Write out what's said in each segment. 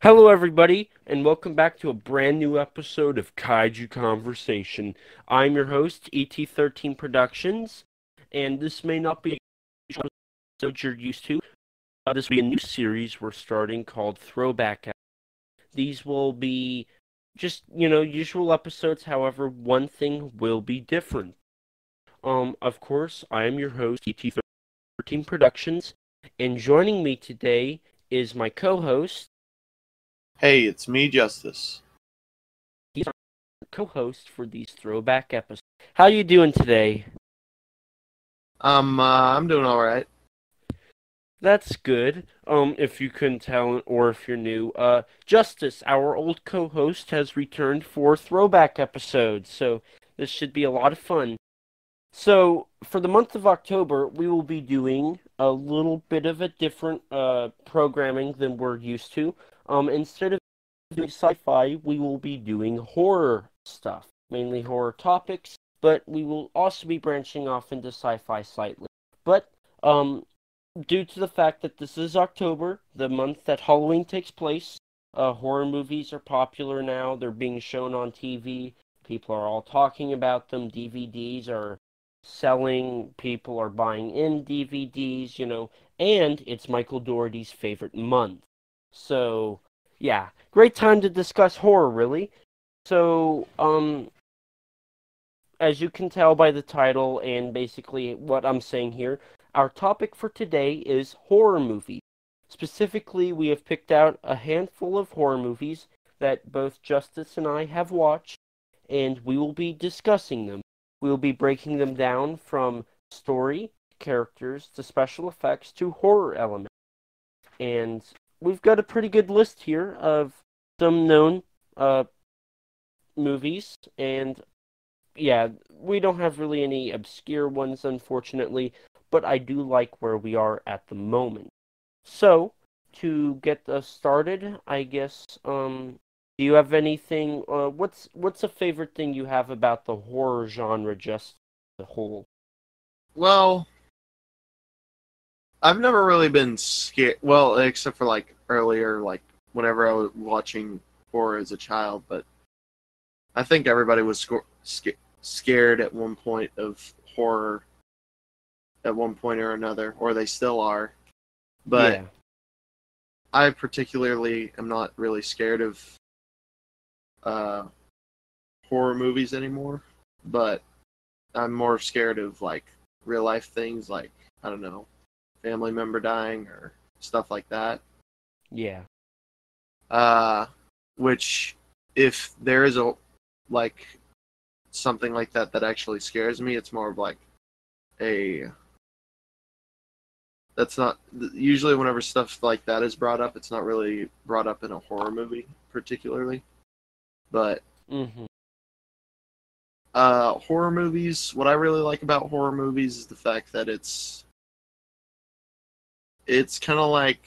Hello, everybody, and welcome back to a brand new episode of Kaiju Conversation. I'm your host, ET13 Productions, and this may not be episode you're used to. Uh, this will be a new series we're starting called Throwback. These will be just, you know, usual episodes, however, one thing will be different. Um, of course, I am your host, ET13 Productions, and joining me today is my co-host, Hey, it's me, Justice. He's our co-host for these throwback episodes. How you doing today? Um, uh, I'm doing all right. That's good. Um, if you couldn't tell, or if you're new, uh, Justice, our old co-host, has returned for throwback episodes, so this should be a lot of fun. So, for the month of October, we will be doing a little bit of a different uh programming than we're used to. Um, instead of doing sci-fi, we will be doing horror stuff, mainly horror topics, but we will also be branching off into sci-fi slightly. But um, due to the fact that this is October, the month that Halloween takes place, uh, horror movies are popular now. They're being shown on TV. People are all talking about them. DVDs are selling. People are buying in DVDs, you know, and it's Michael Dougherty's favorite month. So, yeah, great time to discuss horror, really. So, um, as you can tell by the title and basically what I'm saying here, our topic for today is horror movies. Specifically, we have picked out a handful of horror movies that both Justice and I have watched, and we will be discussing them. We will be breaking them down from story, characters, to special effects, to horror elements. And we've got a pretty good list here of some known uh, movies, and yeah, we don't have really any obscure ones, unfortunately, but I do like where we are at the moment. So, to get us started, I guess, um, do you have anything? Uh, what's what's a favorite thing you have about the horror genre, just the whole? Well, I've never really been scared. Well, except for like earlier, like whenever I was watching horror as a child. But I think everybody was sca- scared at one point of horror, at one point or another, or they still are. But yeah, I particularly am not really scared of uh, horror movies anymore. But I'm more scared of like real life things, like I don't know, family member dying or stuff like that. Yeah, Uh, which if there is a like something like that that actually scares me, it's more of like a that's not usually whenever stuff like that is brought up, it's not really brought up in a horror movie particularly. But mm-hmm. uh horror movies, what I really like about horror movies is the fact that it's it's kind of like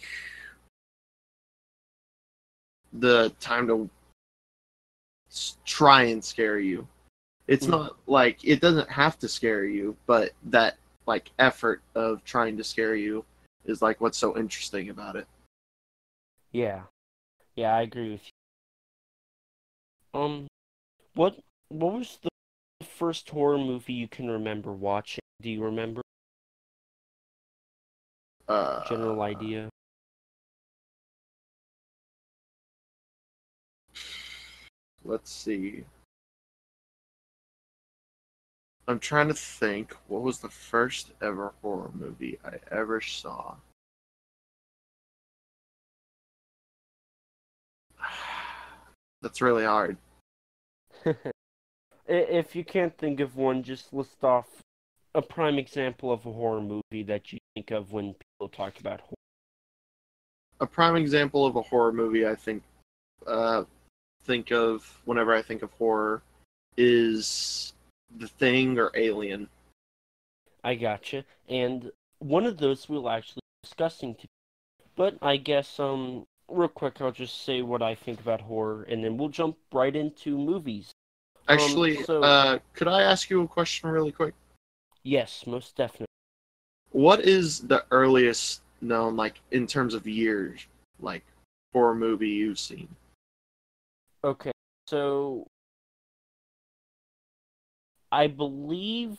the time to try and scare you. It's Mhm. not like it doesn't have to scare you, but that like effort of trying to scare you is like what's so interesting about it. yeah, yeah. I agree with you. Um, what what was the first horror movie you can remember watching? Do you remember? Uh, General idea. Let's see. I'm trying to think. What was the first ever horror movie I ever saw? That's really hard. If you can't think of one, just list off a prime example of a horror movie that you think of when people talk about horror. A prime example of a horror movie I think uh, think of whenever I think of horror is The Thing or Alien. I gotcha. And one of those we'll actually be discussing today. But I guess um real quick I'll just say what I think about horror and then we'll jump right into movies. Um, Actually, so- uh, could I ask you a question really quick? Yes, most definitely. What is the earliest known, like in terms of years, like horror movie you've seen. Okay, so I believe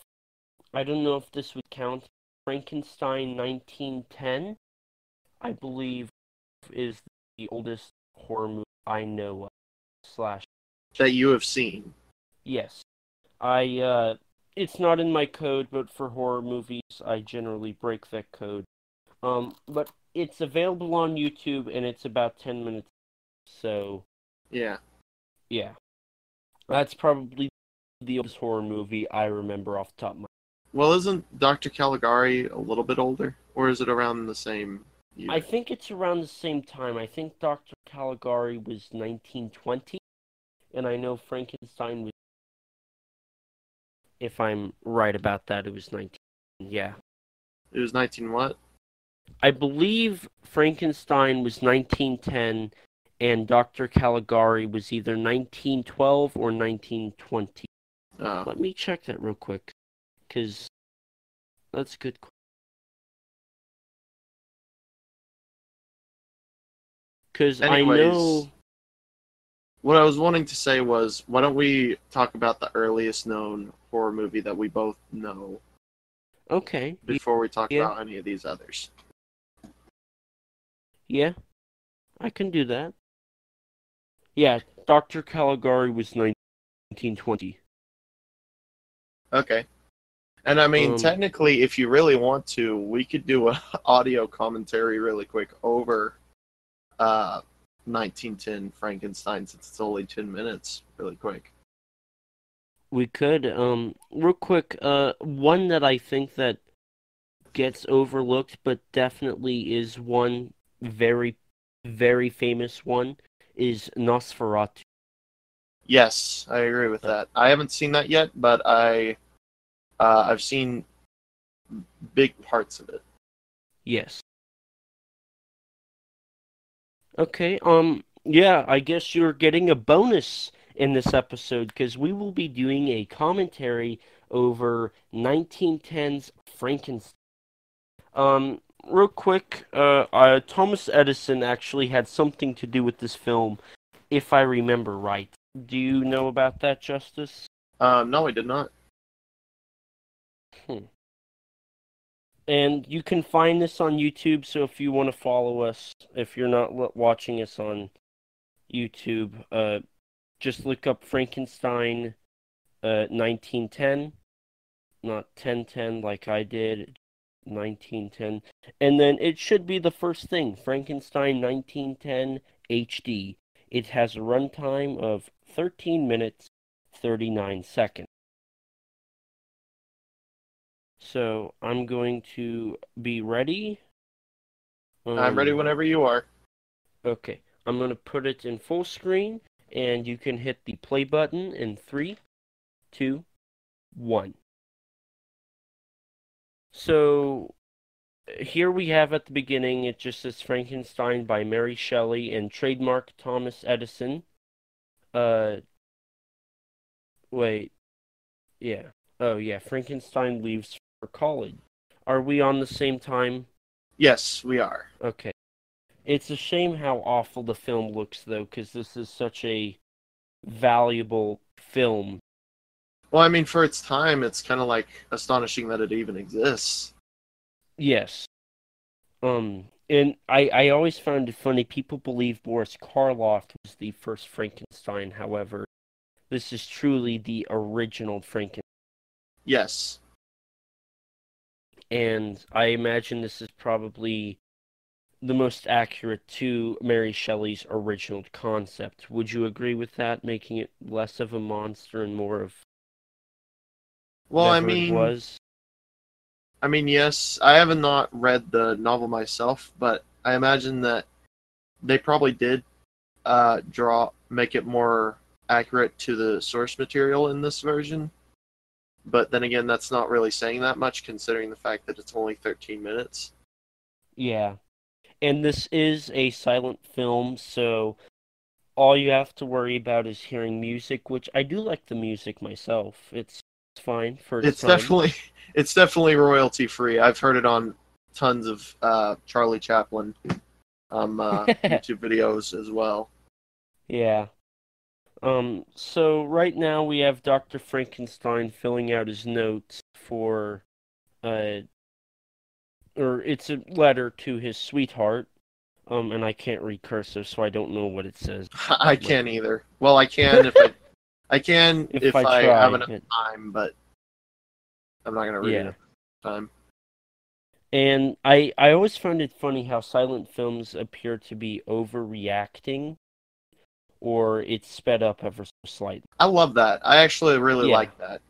I don't know if this would count. Frankenstein 1910, I believe, is the oldest horror movie I know of. Slash, That you have seen. yes, I. Uh, it's not in my code, but for horror movies, I generally break that code. Um, but it's available on YouTube, and it's about 10 minutes. So Yeah. Yeah, that's probably the oldest horror movie I remember off the top of my. Well, isn't Dr. Caligari a little bit older? Or is it around the same year? I think it's around the same time. I think Dr. Caligari was 1920, and I know Frankenstein was. If I'm right about that, it was 19. Yeah. It was 19 what? I believe Frankenstein was 1910, and Dr. Caligari was either 1912 or 1920. Oh. Ah. Let me check that real quick, because that's a good. Question. Because I know. What I was wanting to say was, why don't we talk about the earliest known horror movie that we both know Okay. before we talk Yeah. about any of these others? Yeah, I can do that. Yeah, Dr. Caligari was 1920. Okay. And I mean, Um, technically, if you really want to, we could do a audio commentary really quick over uh, 1910 Frankenstein since it's only 10 minutes, really quick. We could, um, real quick, uh, one that I think that gets overlooked, but definitely is one very, very famous one, is Nosferatu. Yes, I agree with that. I haven't seen that yet, but I uh, I've seen big parts of it. Yes. Okay, um, yeah, I guess you're getting a bonus in this episode because we will be doing a commentary over 1910's Frankenstein. Um, real quick, uh, uh, Thomas Edison actually had something to do with this film, if I remember right. Do you know about that, Justice? Um, no, I did not. Hmm. And you can find this on YouTube, so if you want to follow us, if you're not watching us on YouTube, uh, just look up Frankenstein uh, 1910, not 1010 like I did, 1910. And then it should be the first thing Frankenstein 1910 HD. It has a runtime of 13 minutes, 39 seconds. So I'm going to be ready. I'm ready Um, whenever you are. Okay, I'm going to put it in full screen, and you can hit the play button in three, two, one. So here we have at the beginning, it just says Frankenstein by Mary Shelley and trademark Thomas Edison. Uh, wait, yeah. Oh, yeah, Frankenstein leaves for college. Are we on the same time? Yes, we are. Okay. It's a shame how awful the film looks, though, because this is such a valuable film. Well, I mean, for its time, it's kind of like astonishing that it even exists. Yes. Um, and I, I always found it funny. People believe Boris Karloff was the first Frankenstein. However, this is truly the original Frankenstein. Yes. And I imagine this is probably the most accurate to Mary Shelley's original concept. Would you agree with that, making it less of a monster and more of Well, I mean, was? I mean, yes, I haven't not read the novel myself, but I imagine that they probably did uh, draw make it more accurate to the source material in this version. But then again, that's not really saying that much considering the fact that it's only 13 minutes. Yeah. And this is a silent film, so all you have to worry about is hearing music, which I do like the music myself. It's fine for its, It's time. definitely it's definitely royalty free. I've heard it on tons of uh, Charlie Chaplin um, uh, YouTube videos as well. Yeah. Um, so right now we have Dr. Frankenstein filling out his notes for uh or it's a letter to his sweetheart. Um, and I can't read cursive, so I don't know what it says. I can't either. Well, I can if I, I can If if, I I, try, have enough it- time, but I'm not gonna read Yeah. it time. And I I always found it funny how silent films appear to be overreacting or it's sped up ever so slightly. I love that. I actually really Yeah. like that.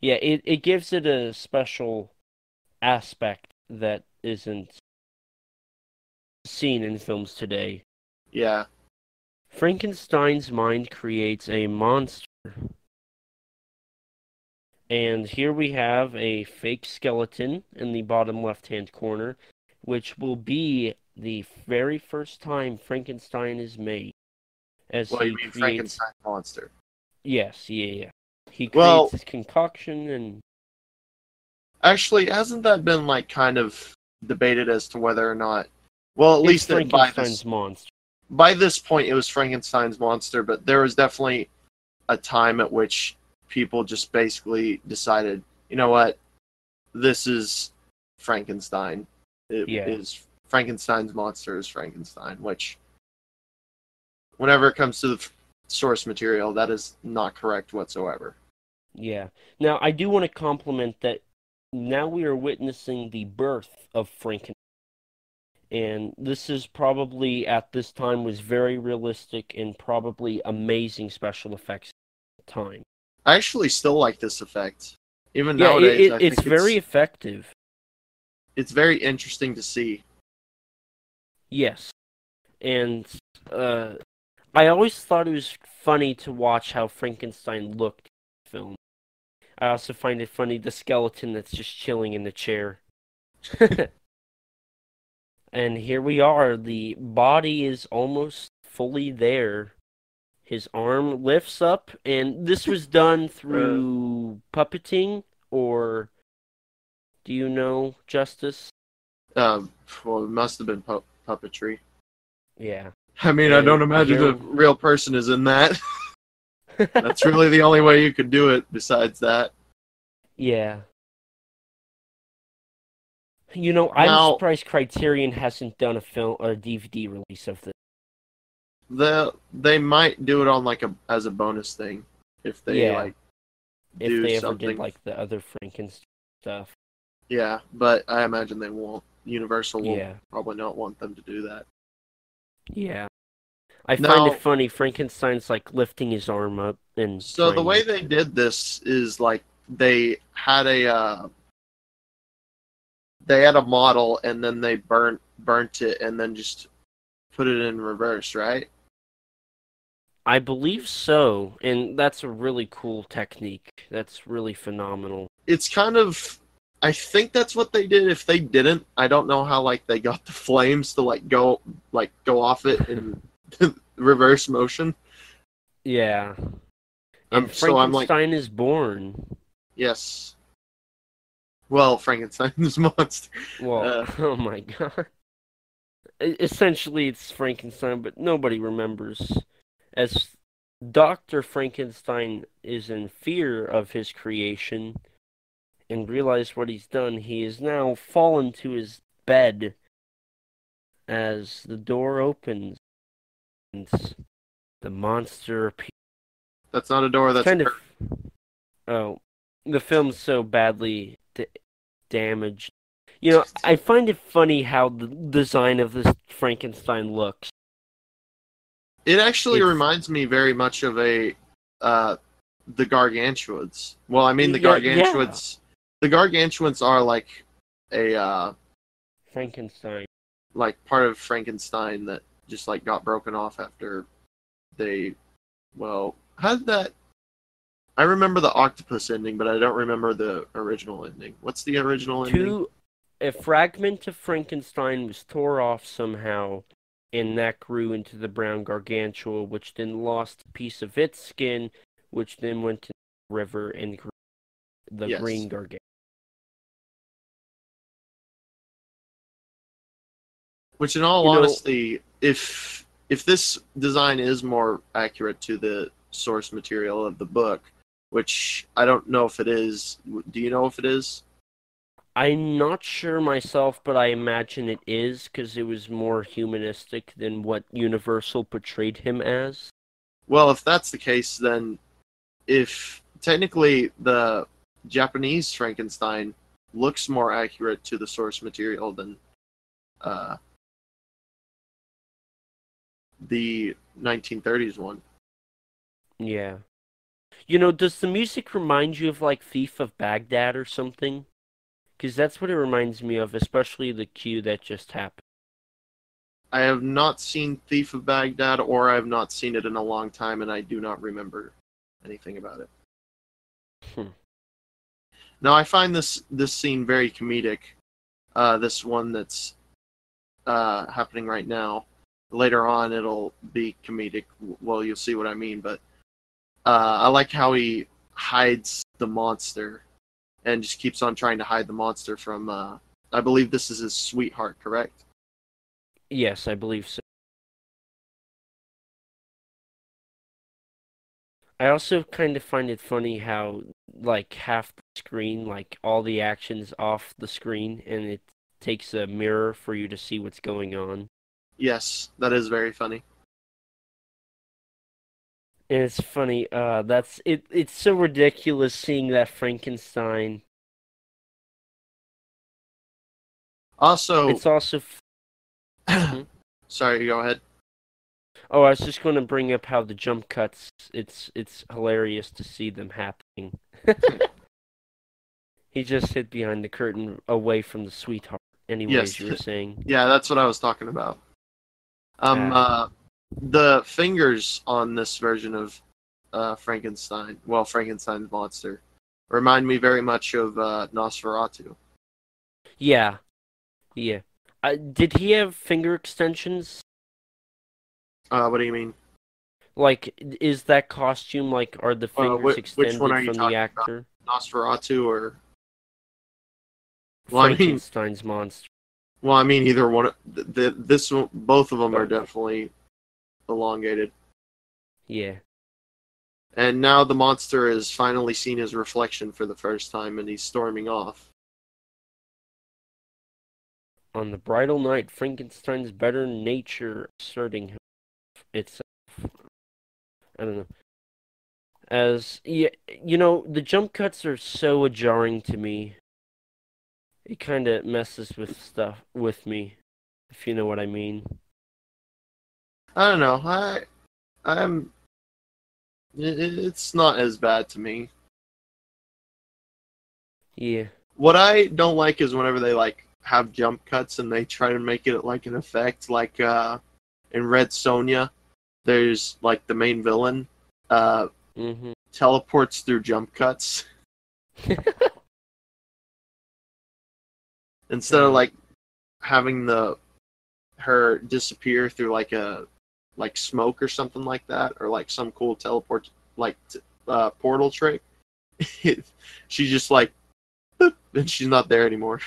Yeah, it, it gives it a special aspect that isn't seen in films today. Yeah. Frankenstein's mind creates a monster. And here we have a fake skeleton in the bottom left hand corner, which will be the very first time Frankenstein is made. As Well, he you mean creates... Frankenstein monster? Yes, yeah, yeah. He creates Well- his concoction and Actually, hasn't that been like kind of debated as to whether or not? Well, at least by this monster. By this point, it was Frankenstein's monster, but there was definitely a time at which people just basically decided, you know what, this is Frankenstein. It Yeah. is Frankenstein's monster is Frankenstein, which, whenever it comes to the source material, that is not correct whatsoever. Yeah. Now, I do want to compliment that now we are witnessing the birth of Frankenstein. And this is probably, at this time, was very realistic and probably amazing special effects time. I actually still like this effect, even Yeah, nowadays. it, I it's very effective. it's very interesting to see. Yes. And uh, I always thought it was funny to watch how Frankenstein looked in the film. I also find it funny the skeleton that's just chilling in the chair. and here we are. The body is almost fully there. His arm lifts up, and this was done through puppeting, or do you know, Justice? Um, well, it must have been pu- puppetry. Yeah. I mean, I don't imagine a real person is in that. That's really the only way you could do it. Besides that, Yeah. You know, I'm Now- surprised Criterion hasn't done a film or a DVD release of this. the they might do it on like a as a bonus thing if they Yeah. like If do they ever something. did like the other Frankenstein stuff. Yeah, but I imagine they won't. Universal will Yeah. probably not want them to do that. Yeah. I find it funny. Frankenstein's like lifting his arm up and So the way to- they did this is like they had a uh, they had a model and then they burnt burnt it and then just put it in reverse, right? I believe so, and that's a really cool technique. That's really phenomenal. It's kind of I think that's what they did. If they didn't, I don't know how like they got the flames to like go like go off it in reverse motion. Yeah. Um, And so I'm like- Frankenstein is born. Yes. Well, Frankenstein's monster. Well, Uh, oh my god. Essentially, it's Frankenstein, but nobody remembers. As Dr. Frankenstein is in fear of his creation and realized what he's done, he is now fallen to his bed as the door opens and the monster appears. That's not a door. That's kind a of. Oh, the film's so badly damaged. You know, I find it funny how the design of this Frankenstein looks. It actually It's- reminds me very much of a uh the gargantuans. Well, I mean the Yeah, yeah. gargantuans the gargantuans are like a uh Frankenstein. like part of Frankenstein that just like got broken off after they well, how did that I remember the octopus ending, but I don't remember the original ending. What's the original ending? Two, a fragment of Frankenstein was tore off somehow, and that grew into the brown gargantua, which then lost a piece of its skin, which then went to the river and grew the Yes. green gargantua. Which, in all You know- honesty, if if this design is more accurate to the source material of the book, which I don't know if it is, do you know if it is? I'm not sure myself, but I imagine it is because it was more humanistic than what Universal portrayed him as. Well, if that's the case, then if technically the Japanese Frankenstein looks more accurate to the source material than uh, the 1930s one. Yeah. You know, does the music remind you of like Thief of Baghdad or something? Because that's what it reminds me of, especially the cue that just happened. I have not seen Thief of Baghdad, or I have not seen it in a long time, and I do not remember anything about it. Hmm. Now, I find this this scene very comedic. Uh, this one that's uh, happening right now. Later on, it'll be comedic. Well, you'll see what I mean. But uh, I like how he hides the monster and just keeps on trying to hide the monster from. Uh, I believe this is his sweetheart, correct? Yes, I believe so. I also kind of find it funny how, like, half the screen, like, all the action's off the screen, and it takes a mirror for you to see what's going on. Yes, that is very funny. And it's funny, uh, that's it. It's so ridiculous seeing that Frankenstein. Also, It's also. f- sorry, go ahead. Oh, I was just going to bring up how the jump cuts. It's it's hilarious to see them happening. he just hid behind the curtain, away from the sweetheart. Anyways, Yes. you were saying. Yeah, that's what I was talking about. Um, uh, the fingers on this version of uh, Frankenstein, well, Frankenstein's monster, remind me very much of uh, Nosferatu. Yeah, yeah. Uh, did he have finger extensions? Uh, what do you mean? Like, is that costume like are the Uh, fingers which extended one are you from the talking about? actor? Nosferatu or? Well, I mean- Frankenstein's monster. Well, I mean either one. Th- th- this both of them are definitely elongated. Yeah. And now the monster has finally seen his reflection for the first time, and he's storming off. On the bridal night, Frankenstein's better nature asserting itself. I don't know. As yeah, you know, the jump cuts are so jarring to me. It kind of messes with stuff with me, if you know what I mean. I don't know. I, I'm. It's not as bad to me. Yeah. What I don't like is whenever they like have jump cuts and they try to make it like an effect, like uh, in Red Sonja, there's like the main villain uh, Mhm. teleports through jump cuts instead of like having the her disappear through like a like smoke or something like that, or like some cool teleport like uh, portal trick. she's just like, and she's not there anymore.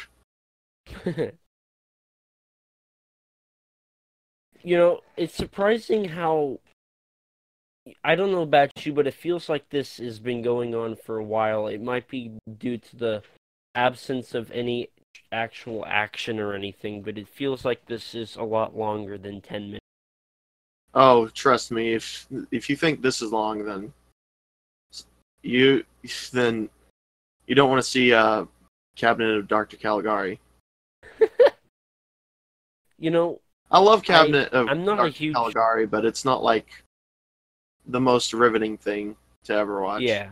you know, it's surprising how I don't know about you, but it feels like this has been going on for a while. It might be due to the absence of any actual action or anything, but it feels like this is a lot longer than 10 minutes. Oh, trust me, if if you think this is long, then you then you don't want to see uh, Cabinet of Dr. Caligari. You know, I love Cabinet of I'm not a Dr. huge- Caligari, but it's not like the most riveting thing to ever watch. yeah.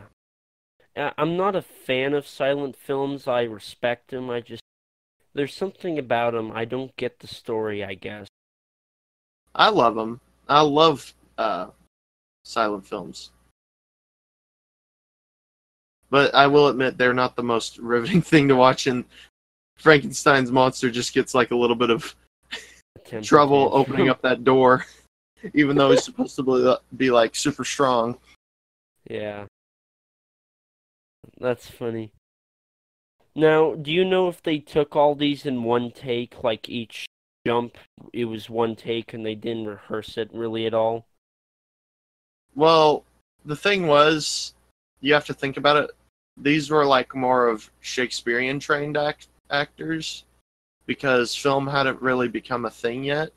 I- I'm not a fan of silent films. I respect them. I just there's something about them. I don't get the story, I guess. I love them. I love uh, silent films. But I will admit they're not the most riveting thing to watch, and Frankenstein's monster just gets like a little bit of trouble opening up that door, even though he's supposed to be, be like super strong. Yeah. That's funny. Now, do you know if they took all these in one take, like each jump. It was one take, and they didn't rehearse it really at all. Well, the thing was, you have to think about it. These were like more of Shakespearean trained act- actors because film hadn't really become a thing yet.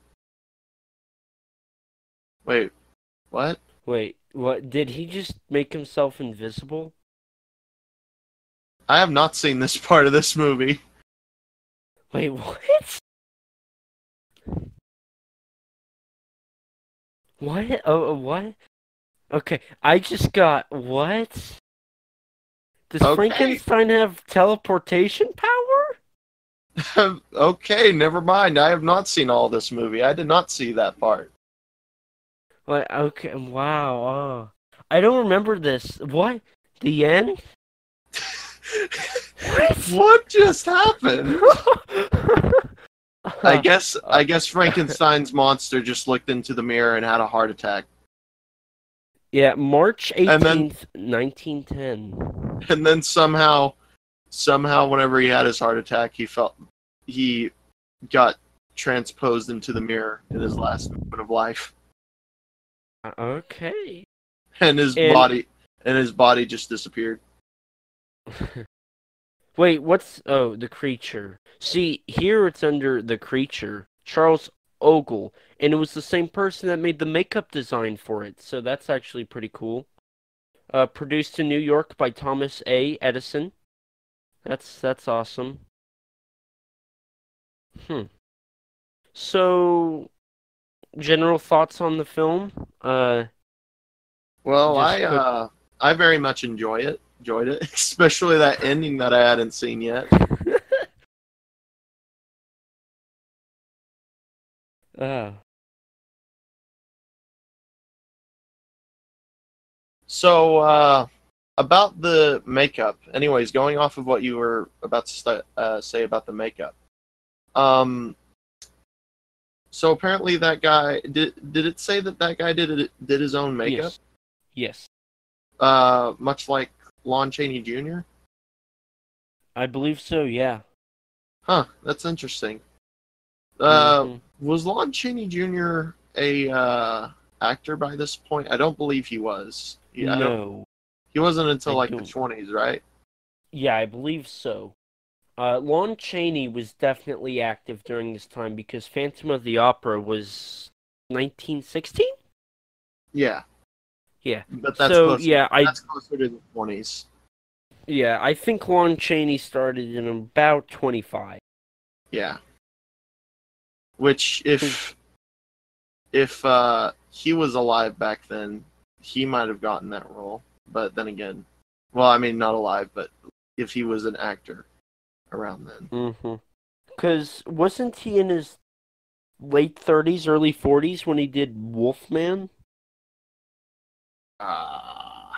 Wait, what? Wait, what? Did he just make himself invisible? I have not seen this part of this movie. Wait, what? What? Oh, uh, what? Okay, I just got what? Does Okay. Frankenstein have teleportation power? okay, never mind. I have not seen all this movie. I did not see that part. What? Okay, wow. Oh, I don't remember this. What? The end? what just happened? I Uh, guess I guess Frankenstein's monster just looked into the mirror and had a heart attack. yeah, March eighteenth, nineteen ten. And then somehow somehow whenever he had his heart attack, he felt he got transposed into the mirror in his last moment of life. Okay. And his And- body and his body just disappeared. Wait, what's oh the creature? See, here it's under the creature, Charles Ogle, and it was the same person that made the makeup design for it, so that's actually pretty cool. Uh, produced in New York by Thomas A. Edison. That's that's awesome. Hmm. So, general thoughts on the film? Uh, Well, I quick- uh I very much enjoy it. Enjoyed it, especially that ending that I hadn't seen yet. uh, So, uh, about the makeup. Anyways, going off of what you were about to st- uh, say about the makeup. Um, so apparently that guy did. Did it say that that guy did it, did his own makeup? yes. Yes. Uh, much like Lon Chaney Jr. I believe so, yeah. Huh. That's interesting. Uh, Mhm. was Lon Chaney Jr. a uh, actor by this point? I don't believe he was. Yeah, no. he wasn't until I like the don't. twenties, right? Yeah, I believe so. Uh, Lon Chaney was definitely active during this time because Phantom of the Opera was 1916? Yeah. Yeah. But that's so, closer, yeah, I that's closer to the twenties. yeah, I think Lon Chaney started in about 25. Yeah. Which if if uh he was alive back then, he might have gotten that role. But then again, well, I mean not alive, but if he was an actor around then. Mhm. Cuz wasn't he in his late 30s, early 40s when he did Wolfman? Uh,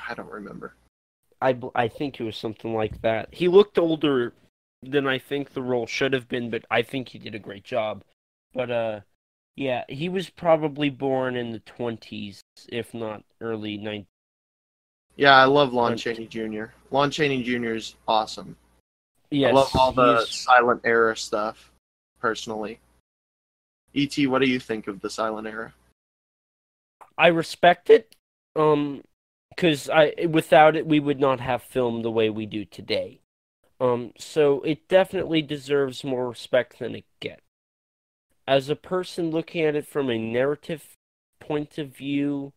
I don't remember. I I think it was something like that. He looked older than I think the role should have been, but I think he did a great job. But uh, yeah, he was probably born in the twenties, if not early 19. Yeah, I love Lon Right. Chaney Jr. Lon Chaney Jr. is awesome. Yes, I love all the he is- silent era stuff, personally. E.T., what do you think of the silent era? I respect it, um, because I without it we would not have film the way we do today. Um, so it definitely deserves more respect than it gets. As a person looking at it from a narrative point of view,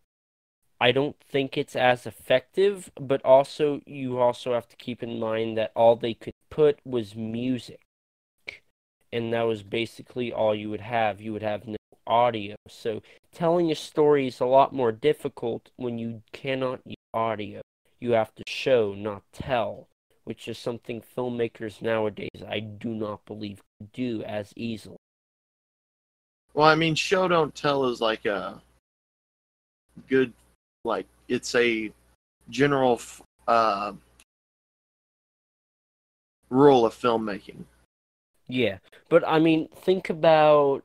I don't think it's as effective, but also you also have to keep in mind that all they could put was music. And that was basically all you would have. You would have no audio. So telling a story is a lot more difficult when you cannot use audio. You have to show, not tell, which is something filmmakers nowadays I do not believe do as easily. Well, I mean, show don't tell is like a good, like it's a general uh, rule of filmmaking. Yeah, but I mean, think about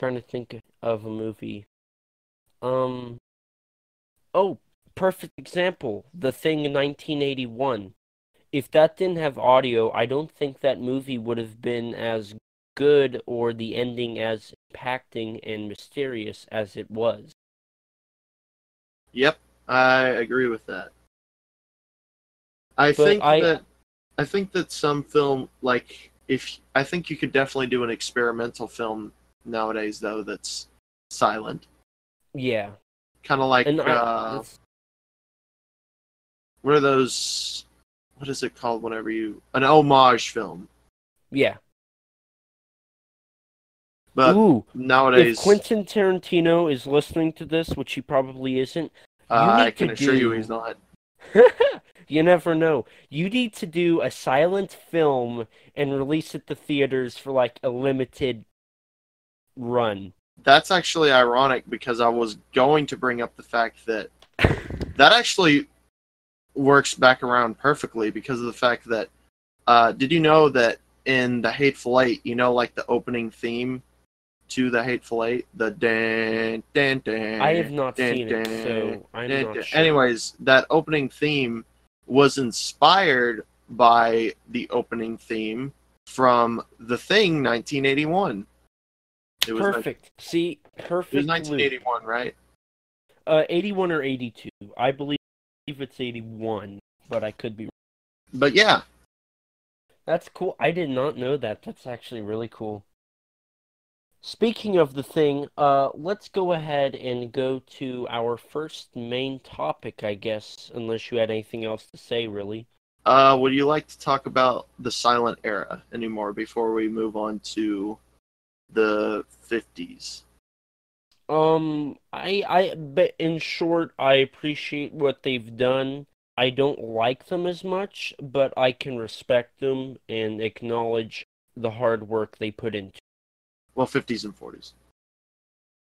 trying to think of a movie. Um, oh, perfect example, The Thing in 1981. If that didn't have audio, I don't think that movie would have been as good or the ending as impacting and mysterious as it was. Yep, I agree with that. I But think I- that I think that some film like if I think you could definitely do an experimental film nowadays though that's silent, Yeah. kind of like And uh, are those? What is it called? Whenever you an homage film, yeah. but Ooh, nowadays if Quentin Tarantino is listening to this, which he probably isn't, uh, I can assure you he's not. you never know. You need to do a silent film and release it to theaters for like a limited run. That's actually ironic because I was going to bring up the fact that that actually works back around perfectly because of the fact that uh, did you know that in the Hateful Eight, you know, like the opening theme to the Hateful Eight, the dan dan dan. I have not dun, seen it, so I'm dun, not sure. Anyways, that opening theme was inspired by the opening theme from The Thing 1981. It was, perfect. See, It perfect. was loop. 1981, right? Uh, 81 or 82. I believe it's 81, but I could be. wrong. But yeah, That's cool. I did not know that. That's actually really cool. Speaking of the thing, uh, let's go ahead and go to our first main topic, I guess, unless you had anything else to say, really. uh, would you like to talk about the silent era anymore before we move on to the 50s? Um, I, I, but in short, I appreciate what they've done. I don't like them as much, but I can respect them and acknowledge the hard work they put into. Well, 50s and 40s.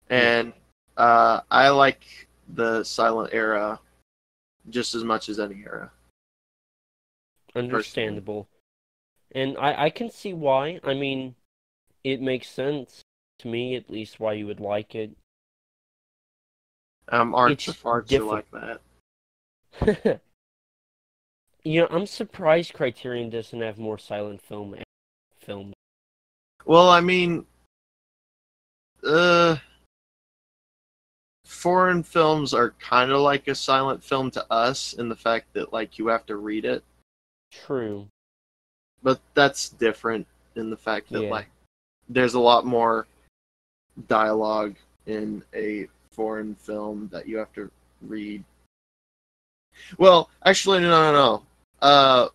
And uh, I like the silent era just as much as any era. Understandable. And I, I can see why. I mean, it makes sense to me, at least, why you would like it. Um, aren't the farts are like that? you know, I'm surprised Criterion doesn't have more silent film films. Well, I mean, uh, foreign films are kind of like a silent film to us in the fact that like you have to read it, True. but that's different in the fact that Yeah. like there's a lot more dialogue in a foreign film that you have to read. Well, actually, no, no, no. Uh,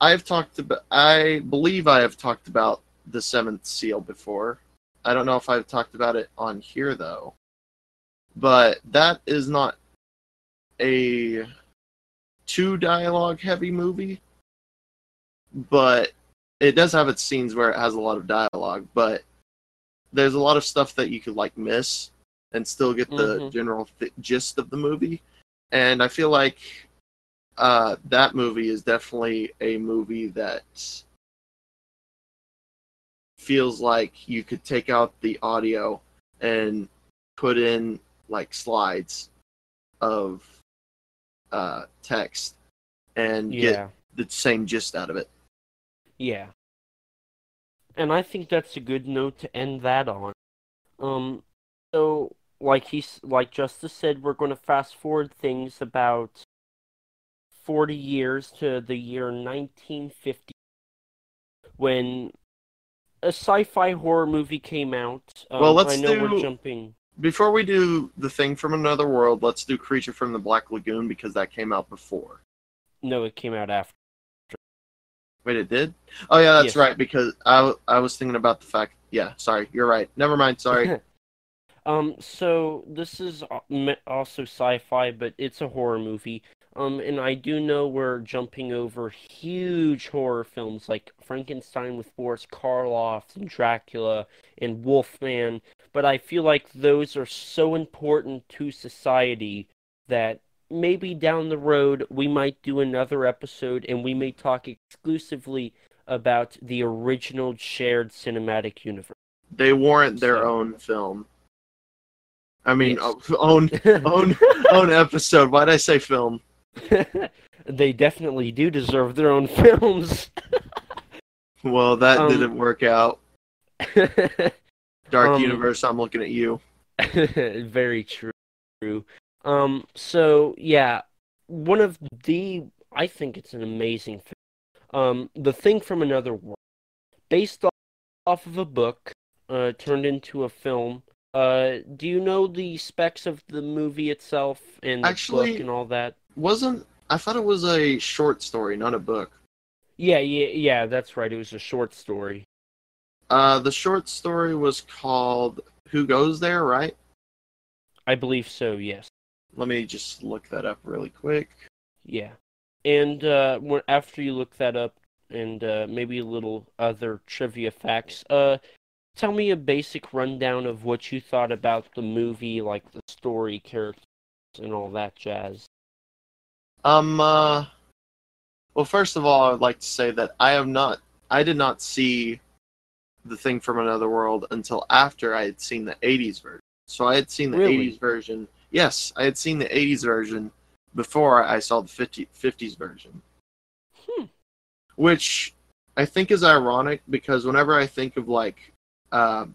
I've talked about. I believe I have talked about the Seventh Seal before. I don't know if I've talked about it on here though. But that is not a too dialogue heavy movie. But it does have its scenes where it has a lot of dialogue, but there's a lot of stuff that you could like miss and still get the Mhm. general th- gist of the movie. And I feel like uh, that movie is definitely a movie that feels like you could take out the audio and put in like slides of uh, text and Yeah. get the same gist out of it. Yeah. And I think that's a good note to end that on. Um, so like he's like Justice said, we're going to fast forward things about forty years to the year 1950, when a sci-fi horror movie came out. Um, Well, let's I know we're do- jumping. Before we do the thing from another world, let's do Creature from the Black Lagoon because that came out before. No, it came out after. Wait, it did? Oh yeah, that's Yes. right. Because I I was thinking about the fact. Yeah, sorry, you're right. Never mind. Sorry. Um, so this is also sci-fi, but it's a horror movie. Um, and I do know we're jumping over huge horror films like Frankenstein with Boris Karloff and Dracula and Wolfman, but I feel like those are so important to society that maybe down the road we might do another episode and we may talk exclusively about the original shared cinematic universe. they warrant their So- own film. I mean, Yes. oh, own own own episode. Why'd I say film? they definitely do deserve their own films. Well, that Um, didn't work out. Dark Um, Universe, I'm looking at you. Very true. Um, so yeah, one of the I think it's an amazing film. Um, The Thing from Another World, based off, off of a book, uh, turned into a film. Uh, do you know the specs of the movie itself and the Actually- book and all that? Wasn't I thought it was a short story, not a book. Yeah, yeah, yeah, that's right. It was a short story. Uh, the short story was called "Who Goes There," right? I believe so, yes. Let me just look that up really quick. Yeah. And uh, when, after you look that up and uh, maybe a little other trivia facts, uh, tell me a basic rundown of what you thought about the movie, like the story, characters, and all that jazz. Um, uh, well, first of all, I would like to say that I have not, I did not see the thing from another world until after I had seen the 80s version. So I had seen the Really? 80s version. Yes, I had seen the 80s version before I saw the 50, 50s version, Hmm. which I think is ironic because whenever I think of like uh,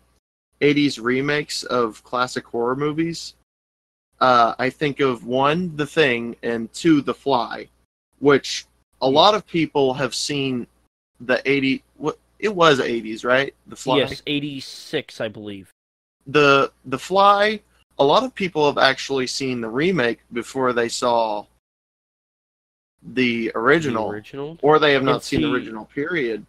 80s remakes of classic horror movies, uh, I think of one, The Thing, and two, The Fly, which a lot of people have seen the 80. What it was 80s, right? The Fly. Yes, 86, I believe. The The Fly. A lot of people have actually seen the remake before they saw the original, The original. or they have And not seen the original. Period.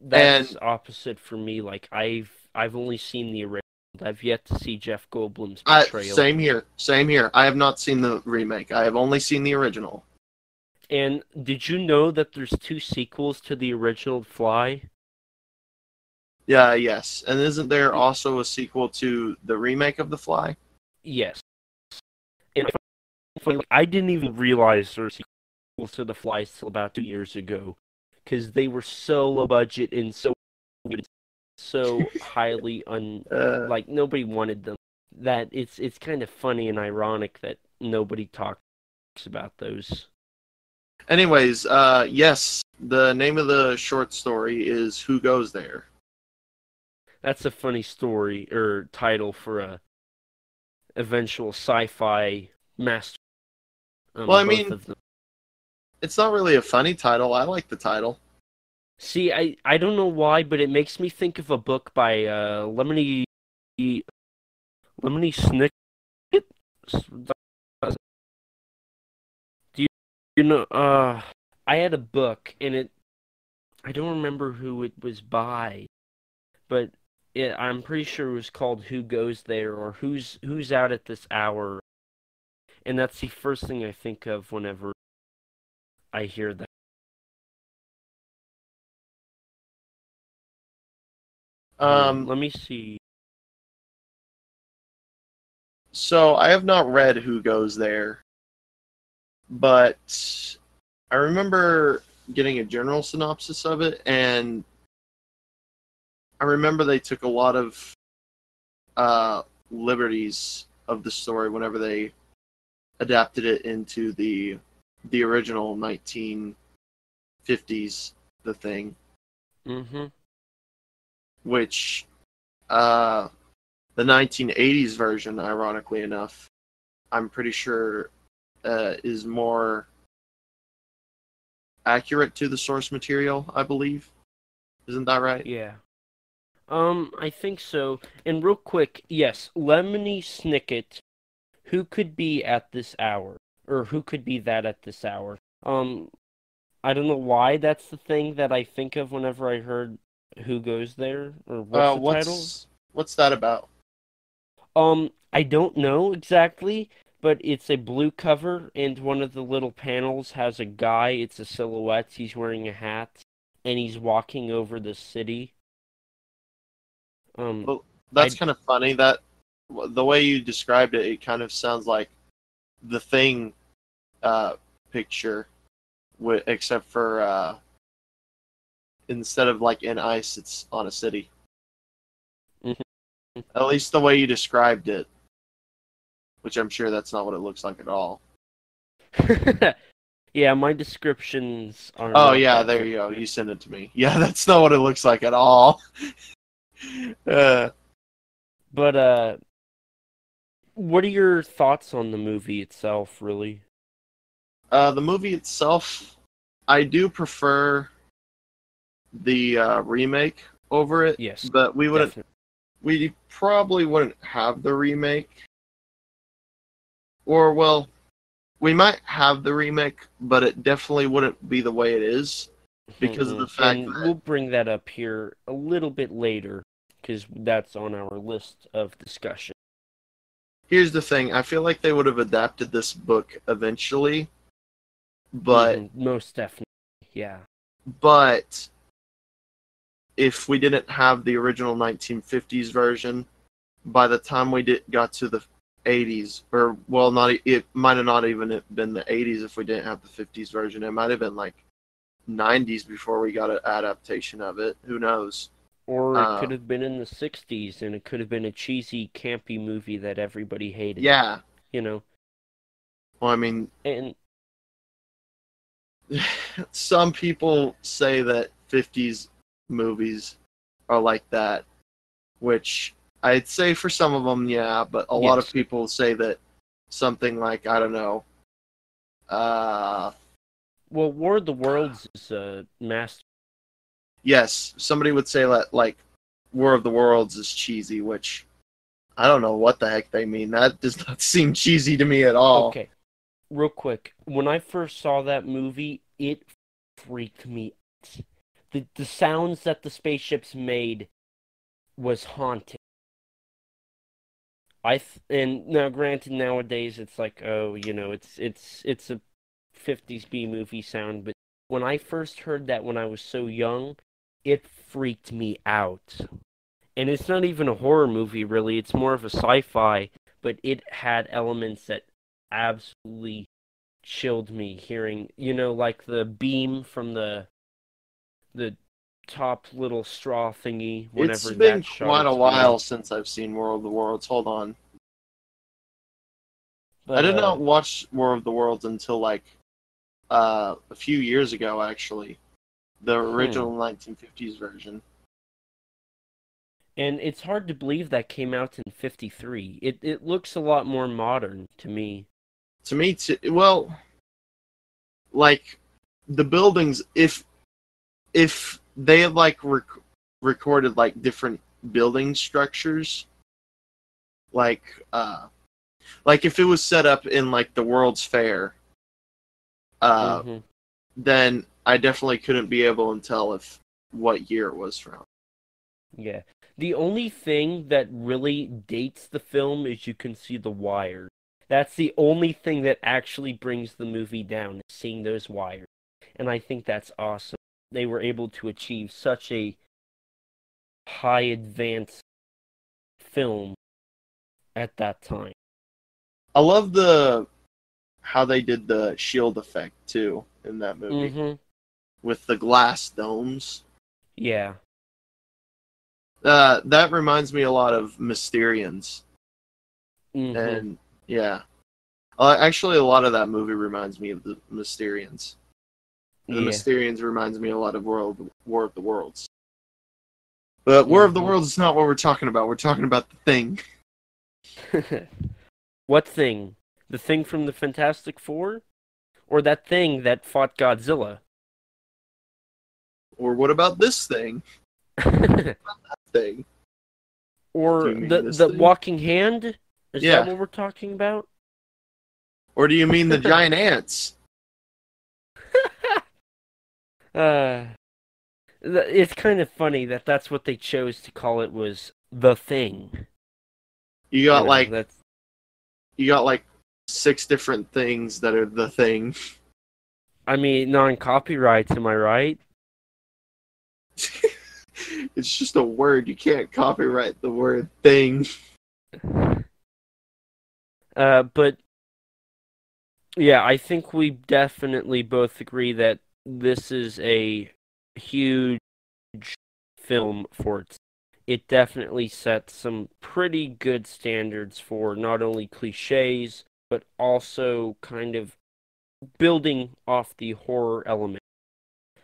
That's and- opposite for me. Like I've I've only seen the original. I've yet to see Jeff Goldblum's I, portrayal. same here. Same here. I have not seen the remake. I have only seen the original. And did you know that there's two sequels to the original Fly? Yeah, yes. And isn't there also a sequel to the remake of The Fly? Yes. And if- I didn't even realize there were sequels to The Fly till about two years ago, because they were so low budget and so so highly un Uh, like nobody wanted them. That it's it's kind of funny and ironic that nobody talks about those. anyways, uh, yes, the name of the short story is Who Goes There? That's a funny story or title for a eventual sci-fi master. Um, Well, I mean- It's not really a funny title. I like the title. See, I, I don't know why, but it makes me think of a book by uh, Lemony Lemony Snicket. Do you, you know? Uh, I had a book, and it I don't remember who it was by, but it, I'm pretty sure it was called "Who Goes There" or "Who's Who's Out at This Hour," and that's the first thing I think of whenever I hear that. Um, let me see. so I have not read Who Goes There, but I remember getting a general synopsis of it, and I remember they took a lot of uh, liberties of the story whenever they adapted it into the the original 1950s The Thing. Mm-hmm. which uh, the 1980s version, ironically enough, I'm pretty sure uh, is more accurate to the source material. I believe, isn't that right? Yeah. Um, I think so. And real quick, yes, Lemony Snicket, who could be at this hour, or who could be that at this hour? Um, I don't know why that's the thing that I think of whenever I heard who goes there or what's uh, the what's title. what's that about? Um, I don't know exactly, but it's a blue cover, and one of the little panels has a guy. It's a silhouette. He's wearing a hat, and he's walking over the city. Um, Well, That's I- kind of funny. That the way you described it, it kind of sounds like the thing uh, picture, except for uh, instead of like in ice, it's on a city. Mhm. At least the way you described it, which I'm sure that's not what it looks like at all. yeah, my descriptions are. Oh yeah, there you go. You sent it to me. Yeah, that's not what it looks like at all. uh, But uh, what are your thoughts on the movie itself? Really? uh, the movie itself, I do prefer the uh, remake over it, Yes. but we wouldn't. definitely. We probably wouldn't have the remake, or well, we might have the remake, but it definitely wouldn't be the way it is. because of the fact And that- we'll bring that up here a little bit later because that's on our list of discussion. Here's the thing: I feel like they would have adapted this book eventually, but Mhm, most definitely, yeah. but if we didn't have the original 1950s version, by the time we did got to the 80s, or well, not it might have not even been the 80s if we didn't have the 50s version. It might have been like 90s before we got an adaptation of it. Who knows? Or it Uh, could have been in the '60s, and it could have been a cheesy, campy movie that everybody hated. Yeah. you know. Well, I mean, And some people say that 50s movies are like that, which I'd say for some of them, yeah, but a lot of people say that something like, I don't know, uh, well, War of the Worlds is a master. Yes, somebody would say that, like, War of the Worlds is cheesy, which I don't know what the heck they mean. That does not seem cheesy to me at all. Okay, real quick. When I first saw that movie, it freaked me out. The the sounds that the spaceships made was haunting. I th- and now granted nowadays it's like oh you know it's it's it's a 50s B movie sound but when I first heard that when I was so young it freaked me out. And it's not even a horror movie really, it's more of a sci-fi, but it had elements that absolutely chilled me hearing you know like the beam from the the top little straw thingy whenever It's been quite a while since I've seen War of the Worlds. Hold on. But, I did uh, not watch War of the Worlds until like uh, a few years ago, actually. The Hmm. original 1950s version. and it's hard to believe that came out in 53 it it looks a lot more modern to me To me, t- well, like the buildings, if if they had like rec- recorded like different building structures, like uh, like if it was set up in like the World's Fair, uh, Mhm. then I definitely couldn't be able to tell if what year it was from. Yeah. The only thing that really dates the film is you can see the wires. That's the only thing that actually brings the movie down, seeing those wires. And I think that's awesome. They were able to achieve such a high advanced film at that time. I love the how they did the shield effect too in that movie Mhm. With the glass domes. Yeah. Uh, that reminds me a lot of Mysterians, Mhm. and yeah, uh, actually, a lot of that movie reminds me of the Mysterians. The yeah. Mysterians reminds me a lot of World War of the Worlds. But War of the Mhm. Worlds is not what we're talking about. We're talking about the thing. what thing? The thing from the Fantastic Four? Or that thing that fought Godzilla? Or what about this thing? Thing. or Do you mean the the thing? walking hand? Is Yeah. that what we're talking about? Or do you mean the giant ants? Uh, it's kind of funny that that's what they chose to call it was the thing. You got You know, like that's you got like six different things that are the thing. I mean non-copyrights, am I right? it's just a word. You can't copyright the word thing. Uh, but yeah, I think we definitely both agree that this is a huge film for its. It definitely sets some pretty good standards for not only cliches, but also kind of building off the horror element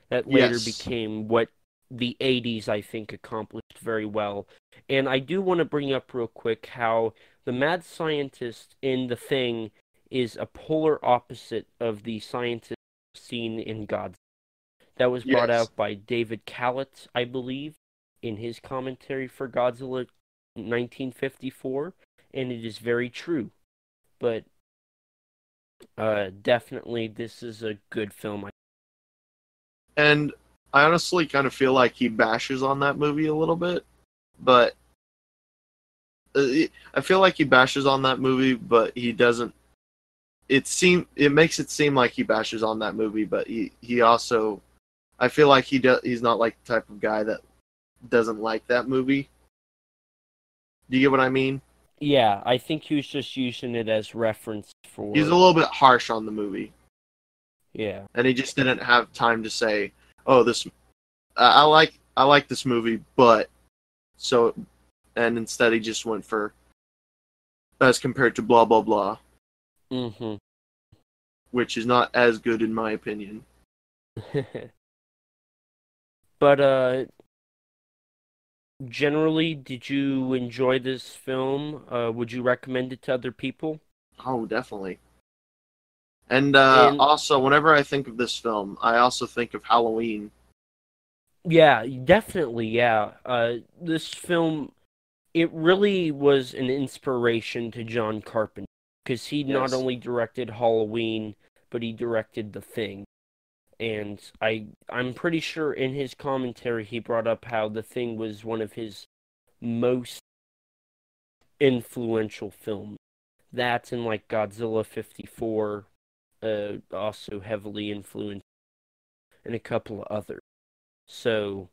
that later Yes. became what the 80s, I think, accomplished very well. And I do want to bring up real quick how the mad scientist in The Thing is a polar opposite of the scientist seen in Godzilla. That was brought Yes. out by David Kalat, I believe, in his commentary for Godzilla 1954, and it is very true. But uh, definitely, this is a good film. And I honestly kind of feel like he bashes on that movie a little bit, but uh, I feel like he bashes on that movie, but he doesn't. It seem it makes it seem like he bashes on that movie, but he he also, I feel like he does. He's not like the type of guy that doesn't like that movie. Do you get what I mean? Yeah, I think he was just using it as reference for. He's a little bit harsh on the movie, Yeah. and he just didn't have time to say, "Oh, this, I I like I like this movie, but so," and instead he just went for as compared to blah blah blah, Mm-hmm. which is not as good in my opinion. but uh generally did you enjoy this film uh would you recommend it to other people Oh, definitely. And, uh, And- also, whenever I think of this film, I also think of Halloween. yeah definitely yeah. Uh this film it really was an inspiration to john carpenter because he not only directed halloween but he directed the thing. And i i'm pretty sure in his commentary he brought up how the thing was one of his most influential films. That and like godzilla 54 uh also heavily influenced and a couple of others. So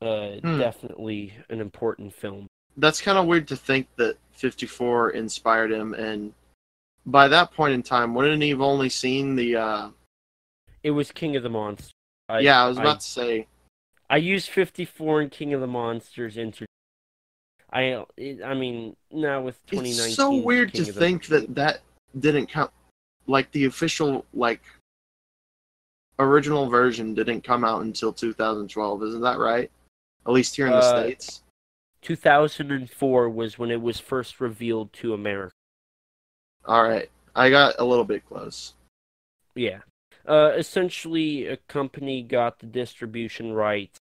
uh Hmm. definitely an important film. That's kind of weird to think that 54 inspired him, and by that point in time, wouldn't he have only seen the, uh, it was king of the monsters. I, yeah, I was about to say, I used 54 in King of the Monsters inter I it, I mean now with 2019 it's so weird King to think that that didn't come, like the official, like, original version didn't come out until 2012, isn't that right? At least here in the Uh, States. 2004 was when it was first revealed to America. All right, I got a little bit close. Yeah. Uh, essentially, a company got the distribution rights,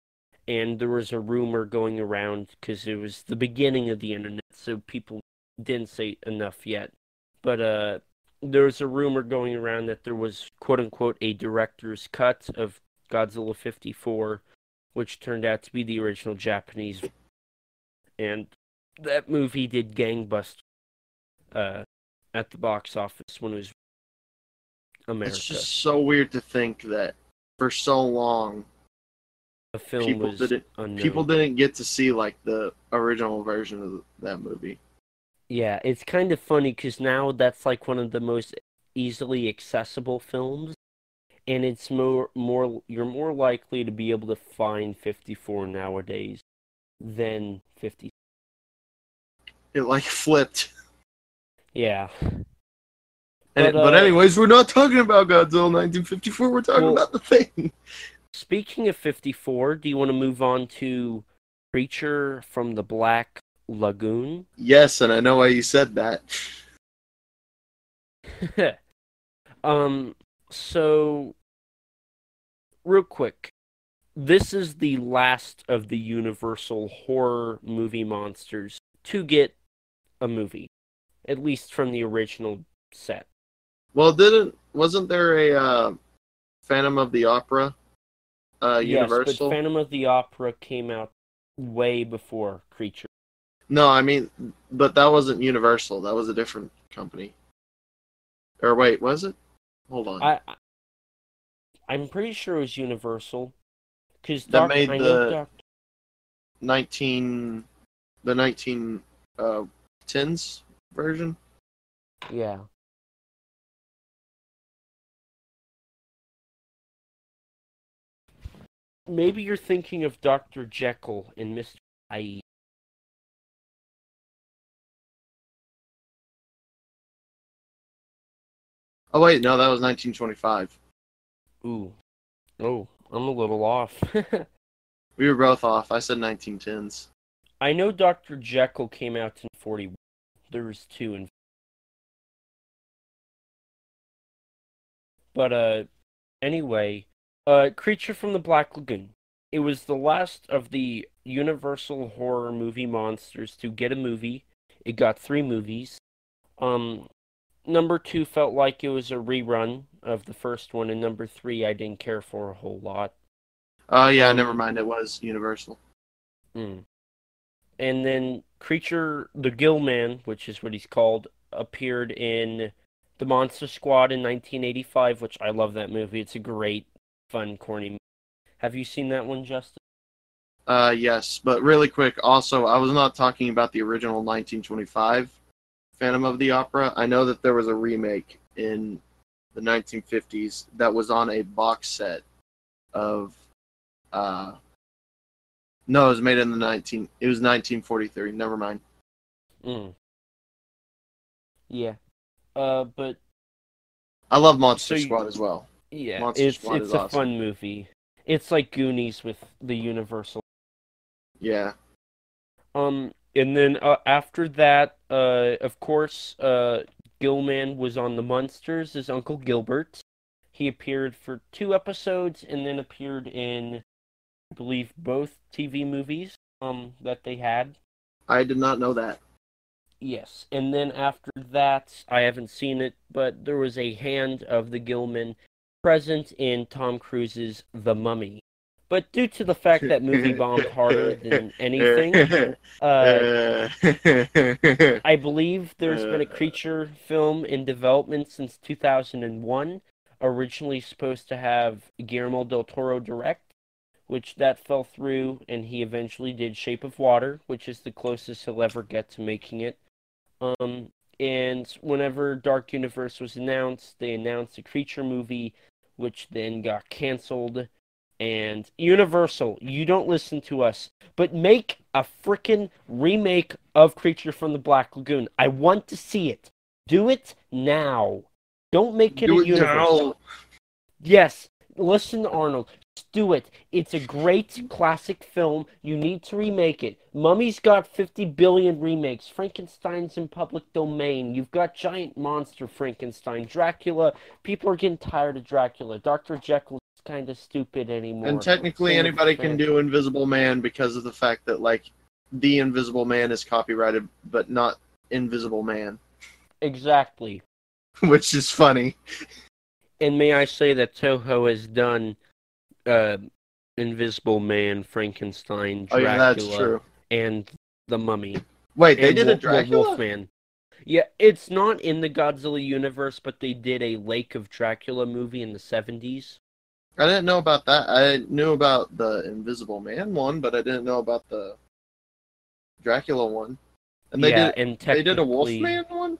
and there was a rumor going around because it was the beginning of the internet, so people didn't say enough yet. But uh, there was a rumor going around that there was "quote unquote" a director's cut of Godzilla 54, which turned out to be the original Japanese, and that movie did gangbusters uh, at the box office when it was America. It's just so weird to think that for so long the film people was didn't unknown. people didn't get to see like the original version of that movie. Yeah, it's kind of funny because now that's like one of the most easily accessible films, and it's more more you're more likely to be able to find 54 nowadays than 50. It like flipped. Yeah, And, But, but, uh, anyways, we're not talking about Godzilla 1954. We're talking Well- about the thing. speaking of 54, do you want to move on to Creature from the Black Lagoon? Yes, and I know why you said that. um, so real quick, this is the last of the Universal horror movie monsters to get a movie, at least from the original set. Well, didn't wasn't there a uh, Phantom of the Opera uh, Yes, Universal? but Phantom of the Opera came out way before Creature. No, I mean, but that wasn't Universal. That was a different company. Or wait, was it? Hold on. I, I'm pretty sure it was Universal, because That made I the- 19 the 19 uh, tens version. yeah. Maybe you're thinking of Dr. Jekyll and Mr. Hyde. Oh wait, no, that was 1925. Ooh. Oh, I'm a little off. We were both off. I said 1910s. I know Dr. Jekyll came out in 41. There was two in. But, uh, anyway, uh, Creature from the Black Lagoon. It was the last of the Universal horror movie monsters to get a movie. It got three movies. Um, number two felt like it was a rerun of the first one, and number three I didn't care for a whole lot. Oh yeah, Um, never mind. It was Universal. Mm. And then Creature the Gill Man, which is what he's called, appeared in The Monster Squad in 1985, which I love that movie. It's a great, fun, corny movie. Have you seen that one, Justin? Uh, yes, but really quick. Also, I was not talking about the original 1925 Phantom of the Opera. I know that there was a remake in the 1950s that was on a box set of. Uh, no, it was made in the 19. It was 1943. Never mind. Mm. Yeah. Uh, but I love Monster So you- Squad as well. yeah, Monster it's Squad it's a awesome. fun movie. It's like Goonies with the Universal. Yeah. Um, and then uh, after that, uh, of course, uh, Gill Man was on the Munsters as Uncle Gilbert. He appeared for two episodes and then appeared in, I believe, both TV movies um that they had. I did not know that. Yes, and then after that, I haven't seen it, but there was a hand of the Gill Man present in Tom Cruise's The Mummy. But due to the fact that movie bombed harder than anything, uh, I believe there's been a Uh. creature film in development since 2001, originally supposed to have Guillermo del Toro direct, which that fell through, and he eventually did Shape of Water, which is the closest he'll ever get to making it. Um, and whenever Dark Universe was announced, they announced a creature movie, which then got canceled. And Universal, you don't listen to us, but make a frickin' remake of Creature from the Black Lagoon. I want to see it. Do it now. Don't make it Do a it Universal. now. Yes, listen to Arnold. Do it. It's a great classic film. You need to remake it. Mummy's got 50 billion remakes. Frankenstein's in public domain. You've got giant monster Frankenstein. Dracula. People are getting tired of Dracula. Dr. Jekyll's kind of stupid anymore. And technically, anybody can do Invisible Man because of the fact that like the Invisible Man is copyrighted, but not Invisible Man, Exactly. which is funny. And may I say that Toho has done uh, Invisible Man, Frankenstein, Oh Dracula, yeah, that's true. and The Mummy. Wait, they did Wo- a Dracula. Wolfman. Yeah, it's not in the Godzilla universe, but they did a Lake of Dracula movie in the 70s. I didn't know about that. I knew about the Invisible Man one, but I didn't know about the Dracula one. And they yeah, did and they did a Wolfman one.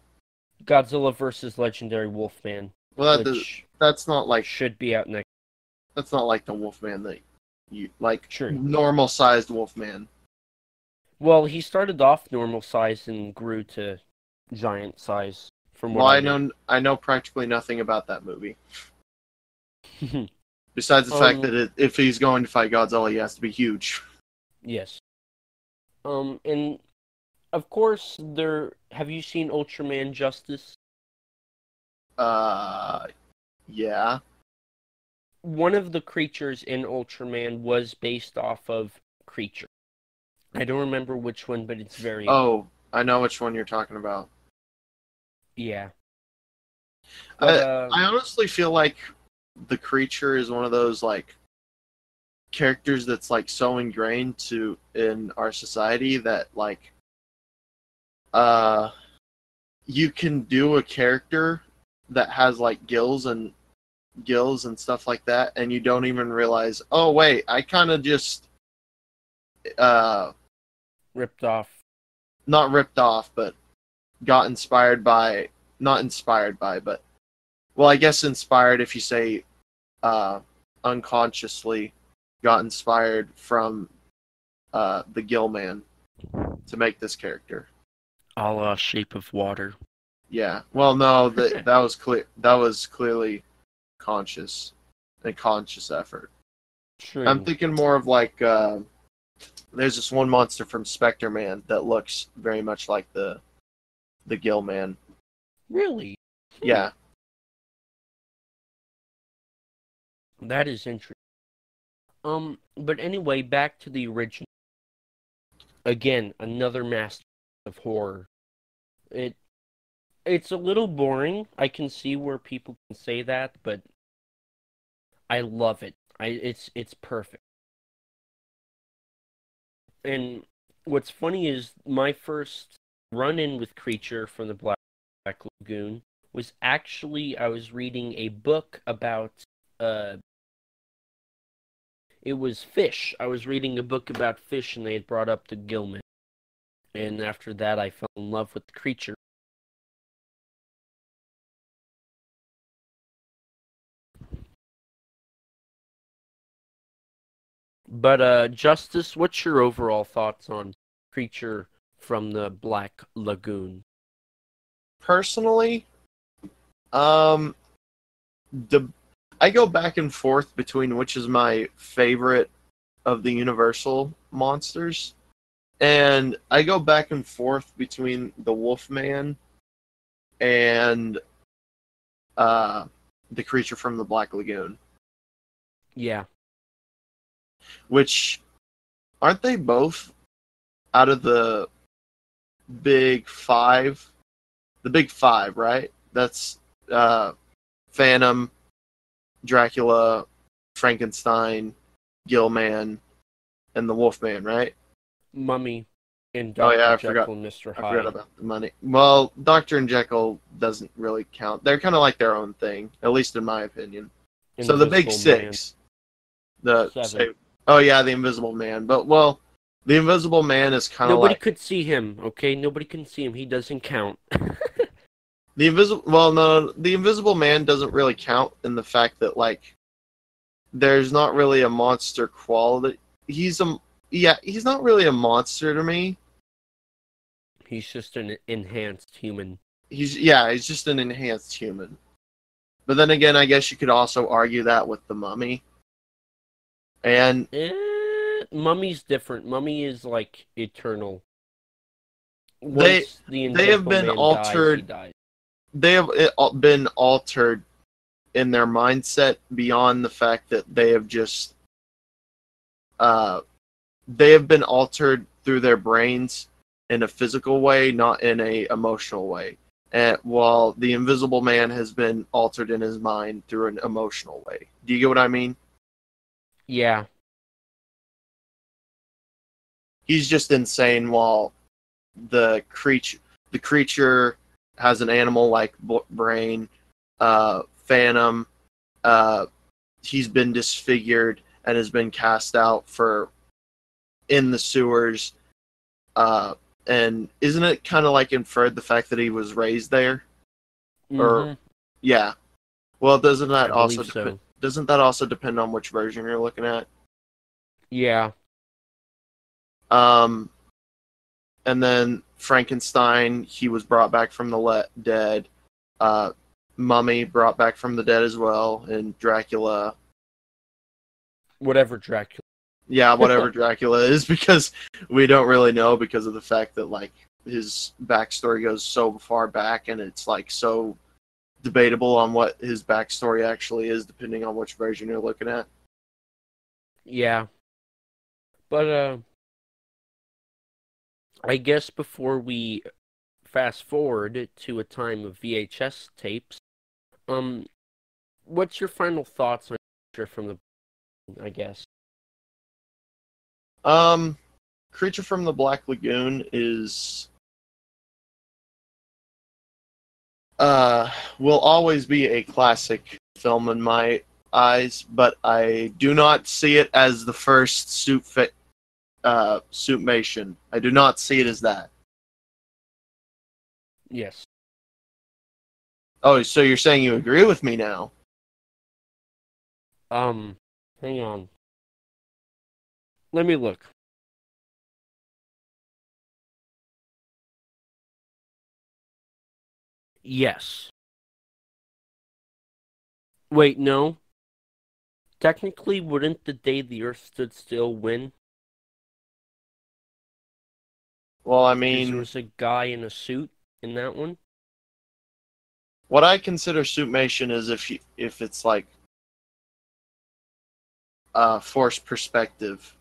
Godzilla versus Legendary Wolfman, Well, that does, that's not like should be out next. that's not like the Wolfman that you like Sure. normal sized Wolfman. Well, he started off normal size and grew to giant size. From what Well, I I know I know practically nothing about that movie. Besides the fact Um, that it, if he's going to fight Godzilla, he has to be huge. yes. Um, and of course, there. Have you seen Ultraman Justice? Uh, yeah. one of the creatures in Ultraman was based off of creature. I don't remember which one, but it's very Oh, I know which one you're talking about. yeah. I, uh, I honestly feel like the creature is one of those like characters that's like so ingrained to in our society that like uh you can do a character that has like gills and gills and stuff like that and you don't even realize oh wait i kind of just uh ripped off. not ripped off but got inspired by not inspired by but well i guess inspired if you say uh unconsciously got inspired from uh the gill man to make this character A la Shape of Water. yeah well no that that was clear that was clearly conscious a conscious effort True. I'm thinking more of like uh, there's this one monster from Spectre Man that looks very much like the the Gill Man. really? Yeah. That is interesting. Um, but anyway, back to the original. Again, another master of horror. It it's a little boring. I can see where people can say that, but I love it. I it's it's perfect. And what's funny is my first run in with Creature from the Black Lagoon was actually I was reading a book about uh it was fish. I was reading a book about fish and they had brought up the Gill Man. And after that I fell in love with the creature. But uh Justice, what's your overall thoughts on Creature from the Black Lagoon? Personally, um, the I go back and forth between which is my favorite of the Universal monsters, and I go back and forth between the Wolfman and uh, the creature from the Black Lagoon. Yeah. which aren't they both out of the big five the big five right that's uh phantom dracula frankenstein gill man and the wolfman right Mummy and Oh, yeah, I Jekyll forgot- and Mr. i Hyde. forgot about the mummy well dr and jekyll doesn't really count they're kind of like their own thing at least in my opinion so the big Invisible Man. six the say- oh yeah the invisible man but well the invisible man is kind of Nobody like could see him, okay? Nobody can see him. He doesn't count. The invisible well no the invisible man doesn't really count in the fact that like there's not really a monster quality he's a yeah he's not really a monster to me He's just an enhanced human. he's yeah he's just an enhanced human but then again i guess you could also argue that with the mummy and Eh, Mummy's different. Mummy is like eternal. They- the they have been altered- dies. They have been altered in their mindset beyond the fact that they have just uh they have been altered through their brains in a physical way not in a emotional way. And while the invisible man has been altered in his mind through an emotional way. Do you get what i mean? Yeah. he's just insane while the creature the creature has an animal like brain uh phantom uh he's been disfigured and has been cast out for in the sewers uh and isn't it kind of like inferred the fact that he was raised there Or- Mhm, yeah well doesn't that I also believe so. doesn't that also depend on which version you're looking at Yeah. Um, and then Frankenstein, he was brought back from the le- dead. Uh, Mummy brought back from the dead as well, and Dracula. Whatever Dracula. Yeah, whatever Dracula is, because we don't really know because of the fact that like his backstory goes so far back, and it's like so debatable on what his backstory actually is, depending on which version you're looking at. Yeah. But uh I guess before we fast forward to a time of VHS tapes, um what's your final thoughts on Creature from the I guess. Um, Creature from the Black Lagoon is uh will always be a classic film in my eyes, but I do not see it as the first soup fit uh Suitmation. I do not see it as that. Yes. Oh, so you're saying you agree with me now? Um hang on. Let me look. Yes. Wait, no. technically, wouldn't the day the Earth stood still win? Well, I mean, there was a guy in a suit in that one. what I consider suitmation is if you, if it's like uh forced perspective.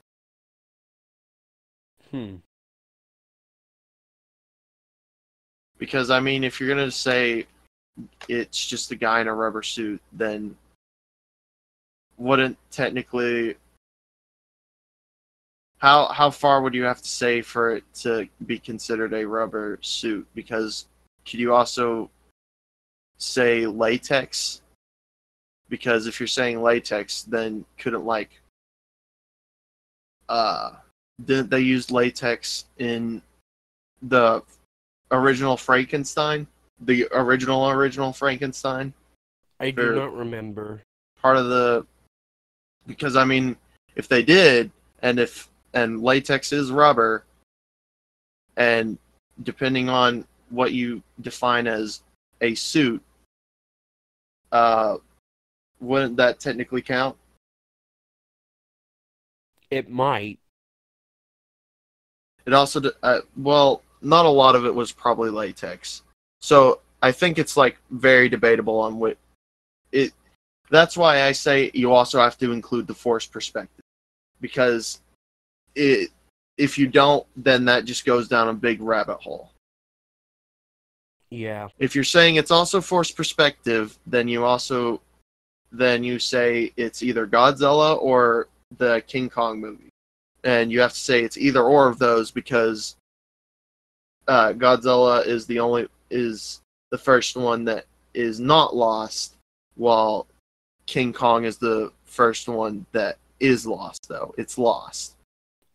Hmm. Because I mean, if you're gonna say it's just a guy in a rubber suit, then wouldn't technically how how far would you have to say for it to be considered a rubber suit? Because could you also say latex? Because if you're saying latex, then couldn't like uh didn't they use latex in the original Frankenstein? The original original Frankenstein? I do Sure. not remember. Part of the because I mean if they did and if and latex is rubber and depending on what you define as a suit uh wouldn't that technically count? It might. It also, uh, well, not a lot of it was probably latex. So I think it's like very debatable on what it. That's why I say you also have to include the force perspective, because it if you don't, then that just goes down a big rabbit hole. Yeah. If you're saying it's also force perspective, then you also then you say it's either Godzilla or the King Kong movie. And you have to say it's either or of those because uh, Godzilla is the only is the first one that is not lost, while King Kong is the first one that is lost. Though it's lost.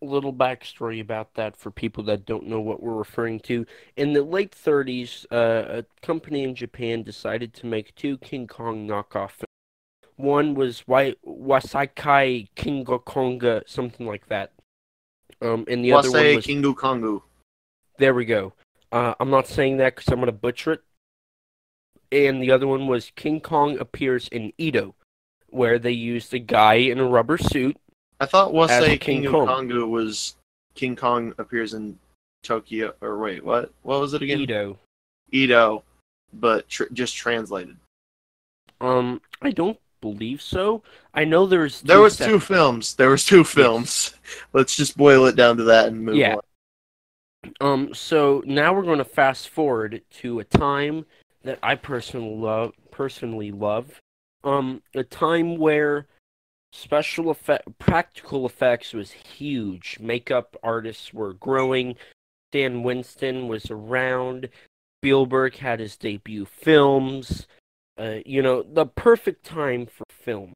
Little backstory about that for people that don't know what we're referring to. In the late 30s, uh, a company in Japan decided to make two King Kong knockoff films. One was Wai- Wasakai Kingo Konga, something like that. Um, and the other one was Kingu Kongu. There we go. Uh, I'm not saying that because I'm going to butcher it. And the other one was King Kong appears in Edo, where they used a guy in a rubber suit. I thought Wasei As King Kingu Kong. Kongu was King Kong appears in Tokyo or wait, what? What was it again? Edo. Edo, but tr- just translated. Um, I don't believe so. I know there's There was two films. There was two films. Let's just boil it down to that and move Yeah. on. Um, so now we're going to fast forward to a time that I personally love. Personally love. Um, a time where special effect, practical effects was huge. Makeup artists were growing. Stan Winston was around. Spielberg had his debut films. Uh, you know, the perfect time for film.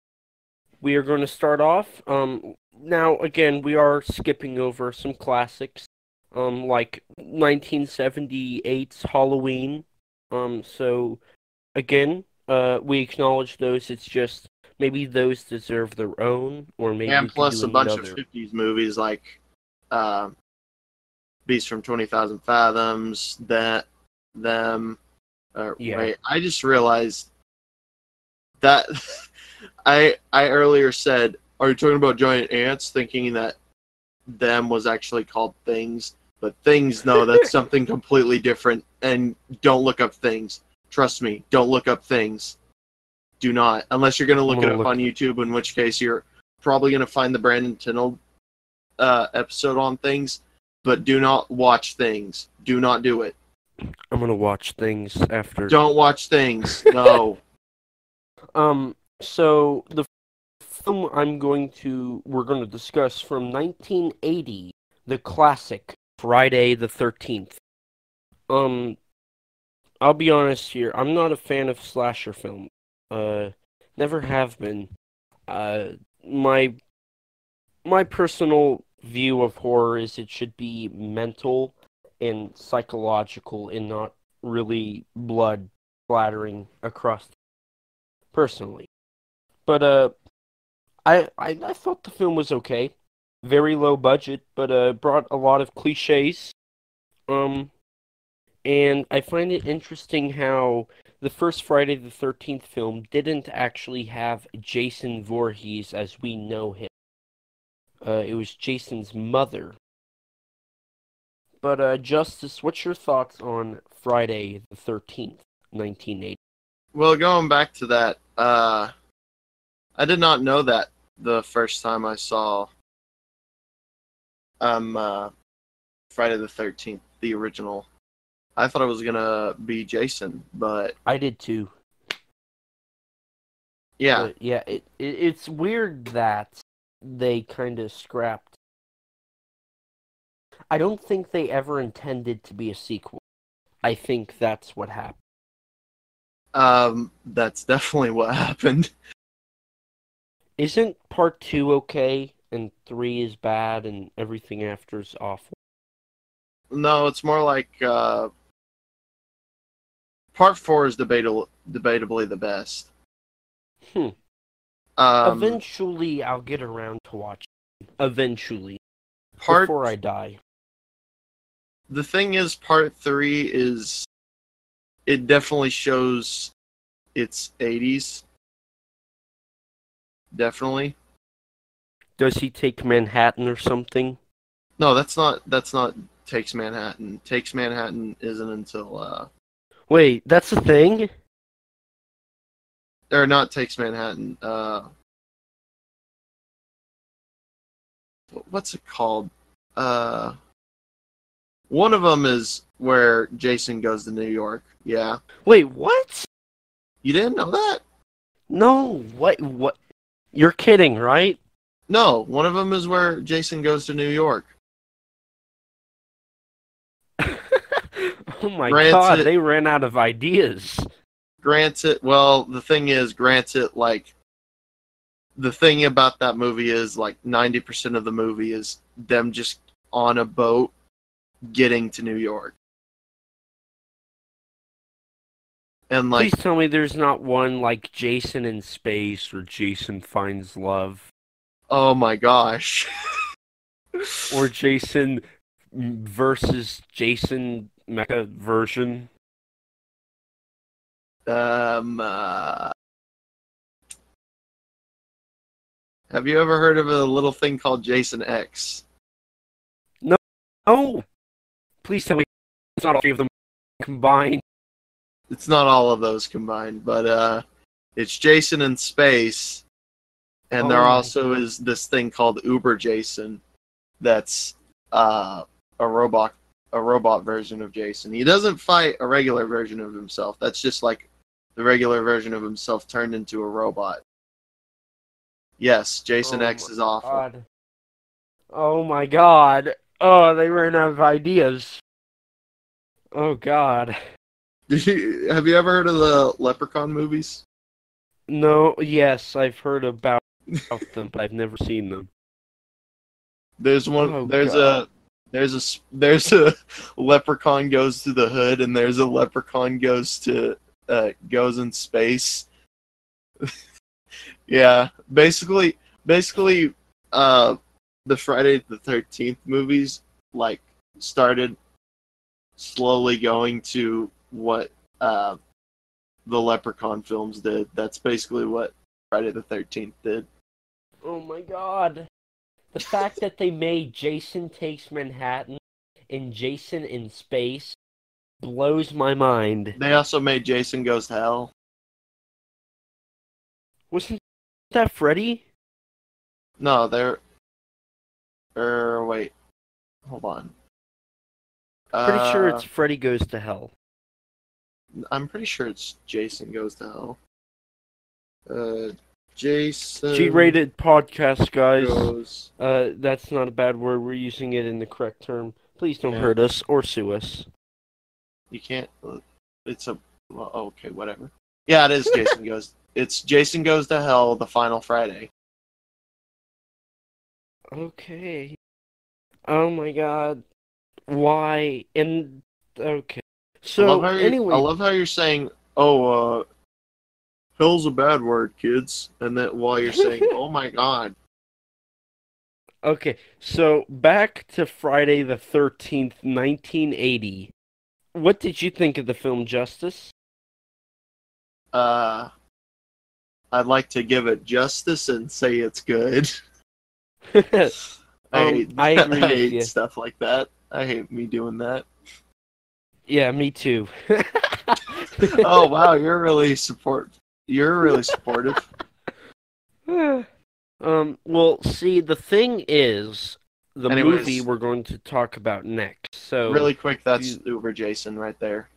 We are going to start off. Um, now again, we are skipping over some classics um like 1978's Halloween. Um so again, uh we acknowledge those it's just maybe those deserve their own or maybe and plus a bunch another. of 50s movies like uh, Beast from 20,000 Fathoms, that, them. Uh, Yeah. Wait, I just realized that I I earlier said, "Are you talking about giant ants?" Thinking that them was actually called things, but things no, that's something completely different. And don't look up things. Trust me, don't look up things. Do not, unless you're gonna look it up look- on YouTube, in which case you're probably gonna find the Brandon Tenold uh, episode on things. But do not watch things. Do not do it. I'm going to watch things after Don't watch things. No. Um, so the film I'm going to we're going to discuss from 1980, the classic Friday the 13th. Um, I'll be honest here. I'm not a fan of slasher films. Uh, never have been. Uh, my my personal view of horror is it should be mental and psychological and not really blood splattering across personally. But uh I, I I thought the film was okay. Very low budget, but uh brought a lot of cliches. Um And I find it interesting how the first Friday the 13th film didn't actually have Jason Voorhees as we know him. Uh, it was Jason's mother. But, uh, Justice, what's your thoughts on Friday the 13th, 1980? Well, going back to that, uh, I did not know that the first time I saw um uh, Friday the Thirteenth, the original. I thought it was gonna be Jason, but I did too. yeah, But yeah, it, it it's weird that they kind of scrapped. I don't think they ever intended to be a sequel. I think that's what happened. um, that's definitely what happened. Isn't part two okay and three is bad and everything after is awful? No, it's more like uh, part four is debatable, debatably the best. Hmm. Um, Eventually, I'll get around to watching. Eventually, part before I die. the thing is, part three is it definitely shows its 80s. Definitely. Does he take Manhattan or something? No, that's not that's not takes Manhattan. Takes Manhattan isn't until uh Wait, that's a thing. or not takes Manhattan. Uh what's it called? Uh one of them is where Jason goes to New York. Yeah. Wait, what? You didn't know that? No, what? What? You're kidding, right? No, one of them is where Jason goes to New York. oh my god, they ran out of ideas. Granted, well, the thing is, granted, like, the thing about that movie is, like, 90% of the movie is them just on a boat getting to New York. And, like, Please tell me there's not one like Jason in space or Jason finds love oh my gosh. or Jason versus Jason mecha version. um, uh, have you ever heard of a little thing called Jason X? No. Oh, please tell me it's not all three of them combined. it's not all of those combined, but uh, it's Jason in space, and there Oh. also is this thing called Uber Jason, that's uh, a robot, a robot version of Jason. He doesn't fight a regular version of himself. That's just like the regular version of himself turned into a robot. Yes, Jason Oh X is awful. God. Oh my god. Oh, they ran out of ideas. Oh god. Did you, have you ever heard of the Leprechaun movies? No, yes, I've heard about them, but I've never seen them. There's one. Oh, there's God. There's a. There's a leprechaun goes to the hood, and there's a leprechaun goes to uh goes in space. yeah, basically, basically, uh, the Friday the Thirteenth movies like started slowly going to what uh the Leprechaun films did. That's basically what Friday the Thirteenth did. Oh my god. The fact that they made Jason Takes Manhattan and Jason in Space blows my mind. They also made Jason Goes to Hell. Wasn't that Freddy? No, they're. Er, wait. Hold on. Pretty sure Uh, it's Freddy Goes to Hell. I'm pretty sure it's Jason Goes to Hell. Uh, Jason. G-rated podcast, guys. Goes. Uh, that's not a bad word. We're using it in the correct term. Please don't Yeah. hurt us or sue us. You can't. uh, It's a. Well, okay, whatever. Yeah, it is Jason Goes. It's Jason Goes to Hell, the final Friday. Okay. Oh my god. Why? And okay. So love anyway, I love how you're saying, "Oh, uh, hell's a bad word, kids," and that while you're saying, "Oh my god." okay. So back to Friday the 13th, 1980. what did you think of the film Justice? Uh, I'd like to give it justice and say it's good. I Um, hate, I agree with hate you. stuff like that. I hate me doing that. yeah, me too. Oh wow, you're really support. You're really supportive. um. Well, see, the thing is, the Anyways. movie we're going to talk about next. So really quick, that's you- Uber Jason right there.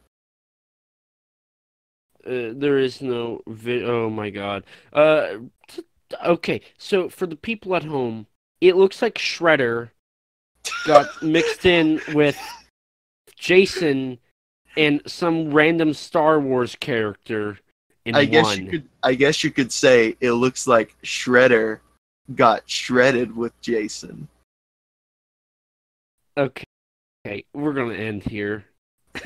uh, there is no. Vi- oh my god. Uh. t- Okay, so for the people at home, it looks like Shredder got mixed in with Jason and some random Star Wars character I guess one. you could. I guess you could say it looks like Shredder got shredded with Jason. Okay. Okay, we're gonna end here.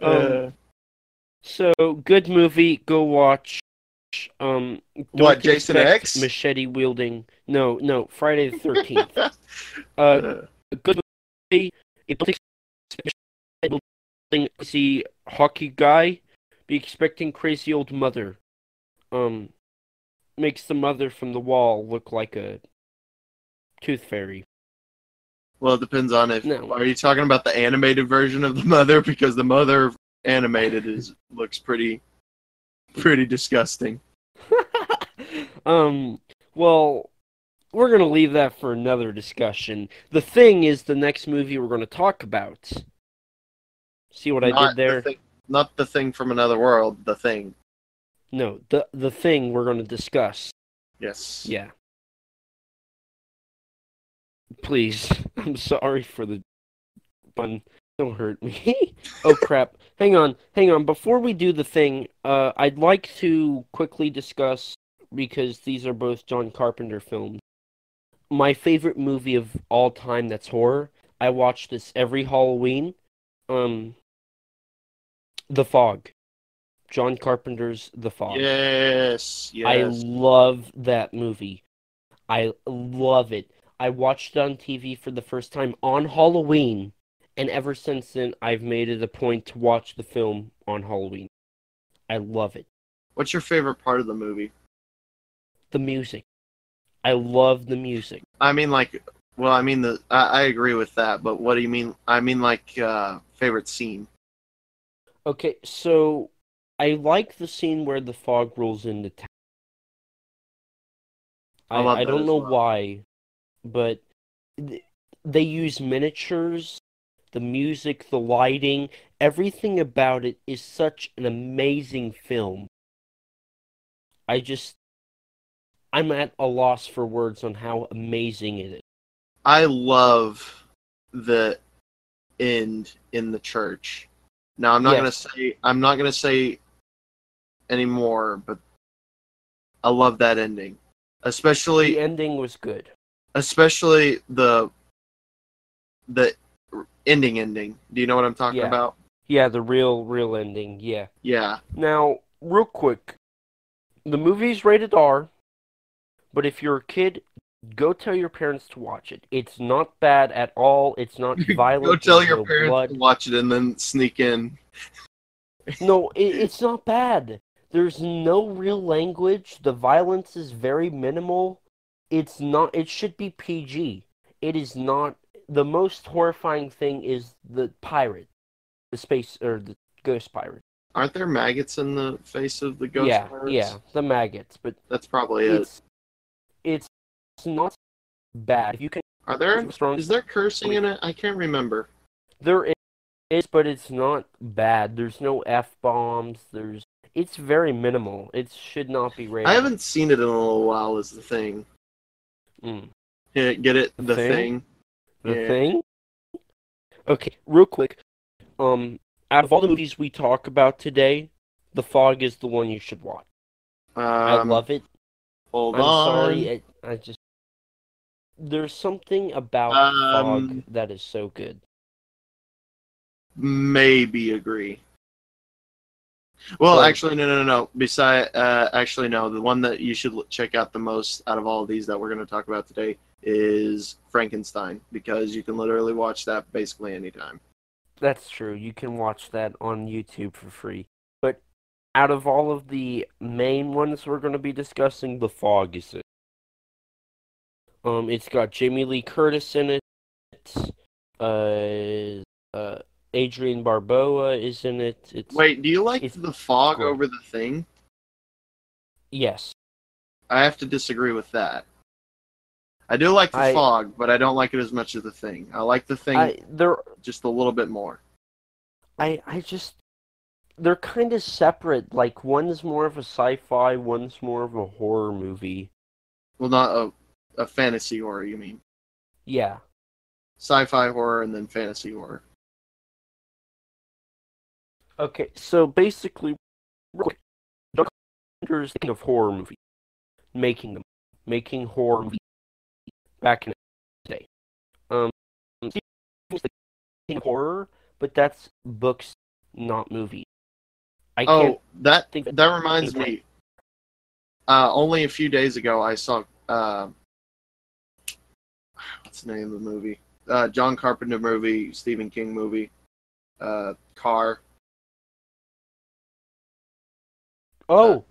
Um, Uh, So good movie. Go watch. Um, What, Jason X? Machete wielding. No, no. Friday the Thirteenth. uh, uh, good movie. If you expect crazy hockey guy, be expecting crazy old mother. Um, makes the mother from the wall look like a tooth fairy. well, it depends on if. No. Are you talking about the animated version of the mother? Because the mother animated is looks pretty, pretty disgusting. um, well, we're going to leave that for another discussion. The thing is the next movie we're going to talk about. See what I did there? The thing, not the thing from another world. The thing. No, the the thing we're going to discuss. Yes. Yeah. Please, I'm sorry for the pun. Don't hurt me. oh crap. Hang on, hang on. Before we do the thing, uh, I'd like to quickly discuss because these are both John Carpenter films. My favorite movie of all time that's horror. I watch this every Halloween. Um, The Fog. John Carpenter's The Fog. Yes. yes. I love that movie. I love it. I watched it on TV for the first time on Halloween, and ever since then, I've made it a point to watch the film on Halloween. I love it. What's your favorite part of the movie? The music. I love the music. I mean, like, well, I mean the. I, I agree with that, but what do you mean? I mean, like, uh, favorite scene. Okay, so I like the scene where the fog rolls into town. I I, I don't know well. why, but th- they use miniatures, the music, the lighting, everything about it is such an amazing film. I just, I'm at a loss for words on how amazing it is. I love the end in the church. Now, I'm not gonna say. I'm not gonna say anymore, but I love that ending, especially The ending was good. especially the the ending ending. Do you know what I'm talking Yeah. about? Yeah, the real, real ending, yeah. Yeah. Now, real quick, the movie's rated R, but if you're a kid, go tell your parents to watch it. It's not bad at all. It's not violent. Go tell your no parents blood. to watch it and then sneak in. No, it, it's not bad. There's no real language. The violence is very minimal. It's not. It should be PG. It is not. The most horrifying thing is the pirate, the space or the ghost pirate. Aren't there maggots in the face of the ghost yeah, pirates? yeah, the maggots. But That's probably it. It's not bad. You can Are there strong is there cursing in it? I can't remember. there is, but it's not bad. There's no f bombs. There's it's very minimal. It should not be rated. I haven't seen it in a little while is the thing. Mm. Yeah, Get it? The The, Thing? thing? the Yeah. thing. Okay, real quick. Um, out of all the movies we talk about today, The Fog is the one you should watch. Um, I love it. Hold I'm on. sorry, it, I just there's something about Um, Fog that is so good. Maybe agree. Well, But- actually, no, no, no, no. Beside, uh, actually, no. The one that you should check out the most out of all of these that we're going to talk about today is Frankenstein because you can literally watch that basically anytime. That's true. You can watch that on YouTube for free. But out of all of the main ones we're going to be discussing, The Fog is it. Um, it's got Jamie Lee Curtis in it. Uh, uh, Adrienne Barbeau is in it. It's Wait, do you like the fog great. over the thing? yes. I have to disagree with that. I do like the I- fog, but I don't like it as much as the thing. I like the thing I they're just a little bit more. I I just they're kind of separate. Like one's more of a sci-fi, one's more of a horror movie. Well, not a, a fantasy horror, you mean? Yeah. Sci-fi horror and then fantasy horror. Okay, so basically, quick, John Carpenter's thinking of horror movie, making them, making horror movie back in the day. Um, Stephen King's the king of horror, but that's books, not movies. I. Oh, that think that, that- reminds me. Uh, only a few days ago, I saw. Uh, what's the name of the movie? Uh, John Carpenter movie, Stephen King movie. Uh, Car. Oh,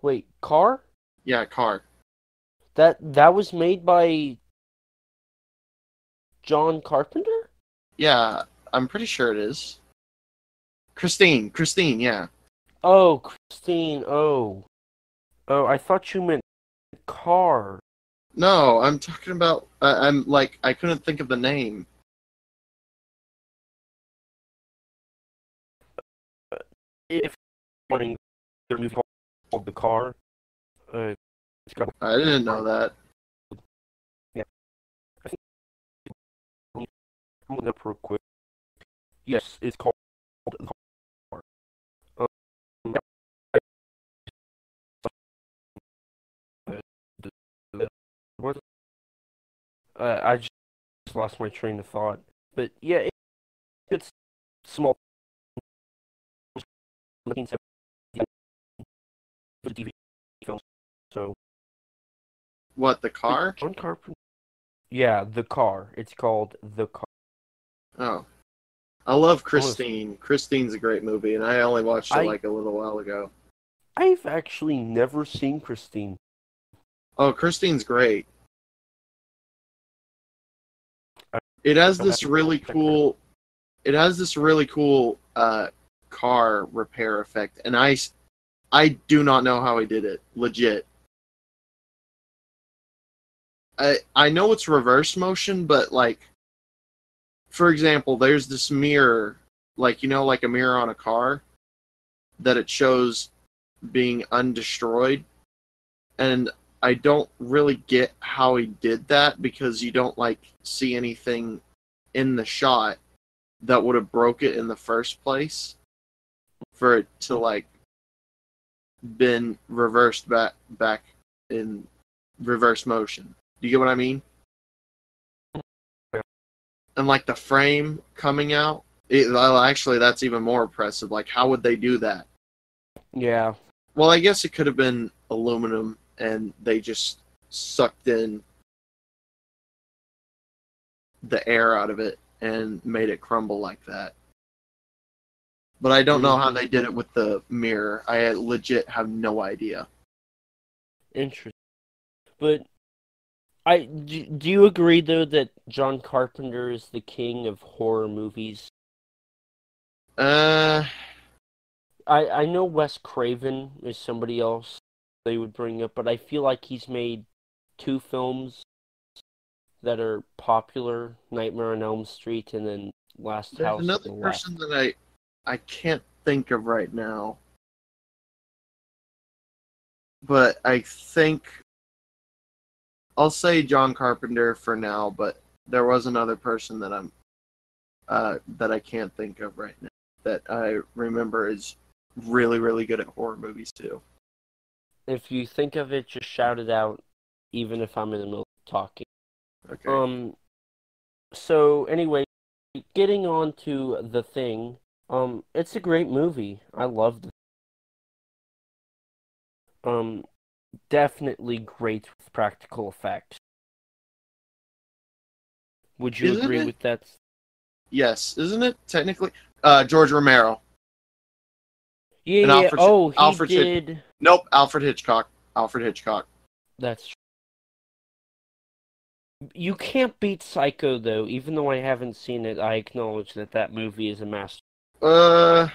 wait, Car? Yeah, Car. That that was made by John Carpenter? Yeah, I'm pretty sure it is. Christine, Christine, yeah. Oh, Christine. Oh, oh, I thought you meant Car. No, I'm talking about. Uh, I'm like I couldn't think of the name. If wanting their movie called The Car, uh, got I didn't know that. Yeah, I'm looking up real quick. Yes, it's called Uh, I just lost my train of thought. But yeah, it, it's small. Looking to TV films. So What the car? John Carpenter. Yeah, the car. It's called the car. Oh, I love Christine. Christine's a great movie, and I only watched it I- like a little while ago. I've actually never seen Christine. Oh, Christine's great. It has this really cool. It has this really cool uh, car repair effect, and I, I do not know how he did it. Legit. I I know it's reverse motion, but like, for example, there's this mirror, like you know, like a mirror on a car, that it shows being undestroyed, and I don't really get how he did that because you don't like see anything in the shot that would have broke it in the first place for it to like been reversed back back in reverse motion. Do you get what I mean? And like the frame coming out, it, well, actually that's even more impressive. Like how would they do that? Yeah, Well, I guess it could have been aluminum and they just sucked in the air out of it and made it crumble like that. But I don't know how they did it with the mirror. I legit have no idea. interesting. But I do, do you agree though that John Carpenter is the king of horror movies? Uh, I I know Wes Craven is somebody else they would bring up, but I feel like he's made two films that are popular: Nightmare on Elm Street and then Last there's House another the Left. person that I I can't think of right now. But I think I'll say John Carpenter for now, but there was another person that I'm uh, that I can't think of right now that I remember is really really good at horror movies too. If you think of it, just shout it out, even if I'm in the middle of talking. Okay. Um. So anyway, getting on to the thing. Um, it's a great movie. I loved um, definitely great with practical effects. Would you Isn't agree it? with that? Yes, isn't it technically? Uh, George Romero. Yeah, And yeah. Oh, he Alfred Hitch- did. Nope, Alfred Hitchcock. Alfred Hitchcock. That's. true. You can't beat Psycho, though. Even though I haven't seen it, I acknowledge that that movie is a master. Uh,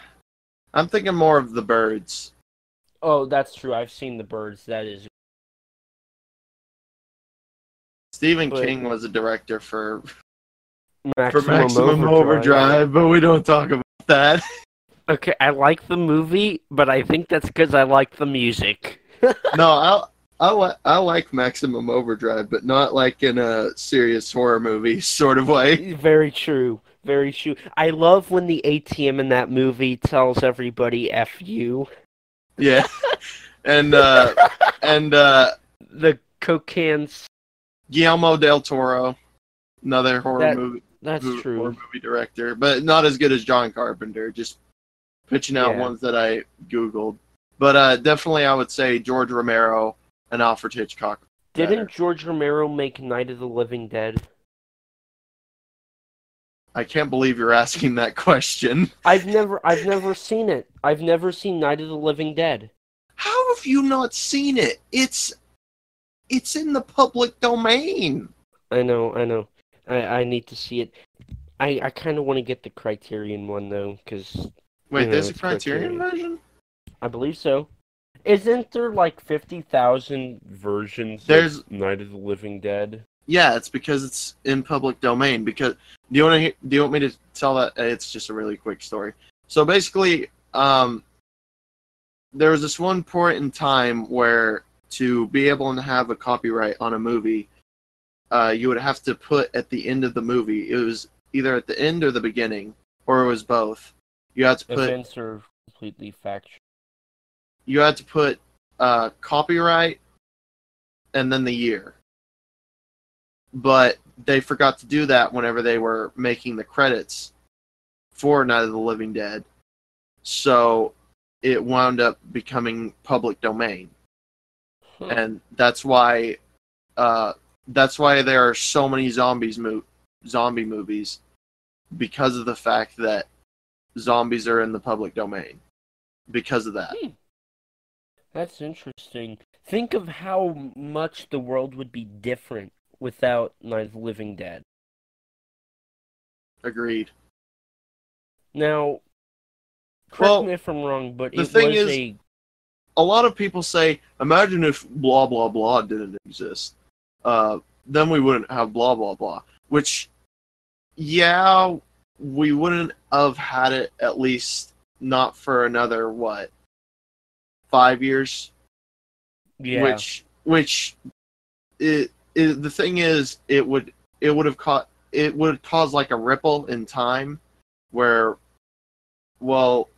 I'm thinking more of the birds. Oh, that's true. I've seen The Birds. That is. Stephen But- King was a director for Maximum, for Maximum Overdrive, but we don't talk about that. Okay, I like the movie, but I think that's because I like the music. no, I I, I like Maximum Overdrive, but not like in a serious horror movie sort of way. Very true. Very true. I love when the ATM in that movie tells everybody "f you." Yeah, and uh, and uh, the Coke cans. Guillermo del Toro, another horror That- movie That's movie, true. horror movie director, but not as good as John Carpenter. Just pitching out Yeah. ones that I googled, but uh, definitely I would say George Romero and Alfred Hitchcock. Didn't better. George Romero make Night of the Living Dead? I can't believe you're asking that question. I've never, I've never seen it. I've never seen Night of the Living Dead. How have you not seen it? It's it's in the public domain. I know, I know. I, I need to see it. I, I kind of want to get the Criterion one though, because Wait, there's a Criterion version? I believe so. Isn't there like fifty thousand versions There's- of Night of the Living Dead? Yeah, it's because it's in public domain. Because do you want to do you want me to tell that? It's just a really quick story. So basically, um, there was this one point in time where to be able to have a copyright on a movie, uh, you would have to put at the end of the movie. It was either at the end or the beginning, or it was both. You had to put Events are completely factual. you had to put uh, copyright and then the year. But they forgot to do that whenever they were making the credits for Night of the Living Dead. So it wound up becoming public domain. And that's why uh, that's why there are so many zombies mo- zombie movies because of the fact that zombies are in the public domain. Because of that. That's interesting. Think of how much the world would be different without Night of the Living Dead. Agreed. Now, correct Well, me if I'm wrong, but the thing is- a a lot of people say, imagine if blah blah blah didn't exist. Uh, then we wouldn't have blah blah blah. Which, yeah, we wouldn't have had it at least not for another what five years. yeah. Which, which, it, it the thing is, it would it would have caught it would cause like a ripple in time, where, well,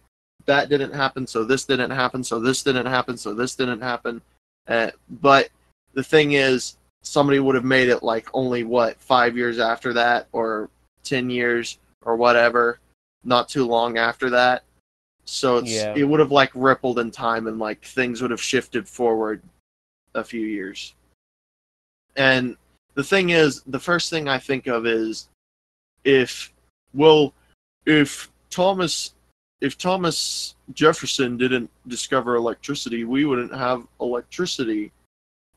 that didn't happen, so this didn't happen, so this didn't happen, so this didn't happen. Uh, but the thing is, somebody would have made it like only what five years after that, or ten years, or whatever, not too long after that. So it's Yeah. it would have like rippled in time, and like things would have shifted forward a few years. And the thing is, the first thing I think of is if well, if Thomas if Thomas Jefferson didn't discover electricity, we wouldn't have electricity.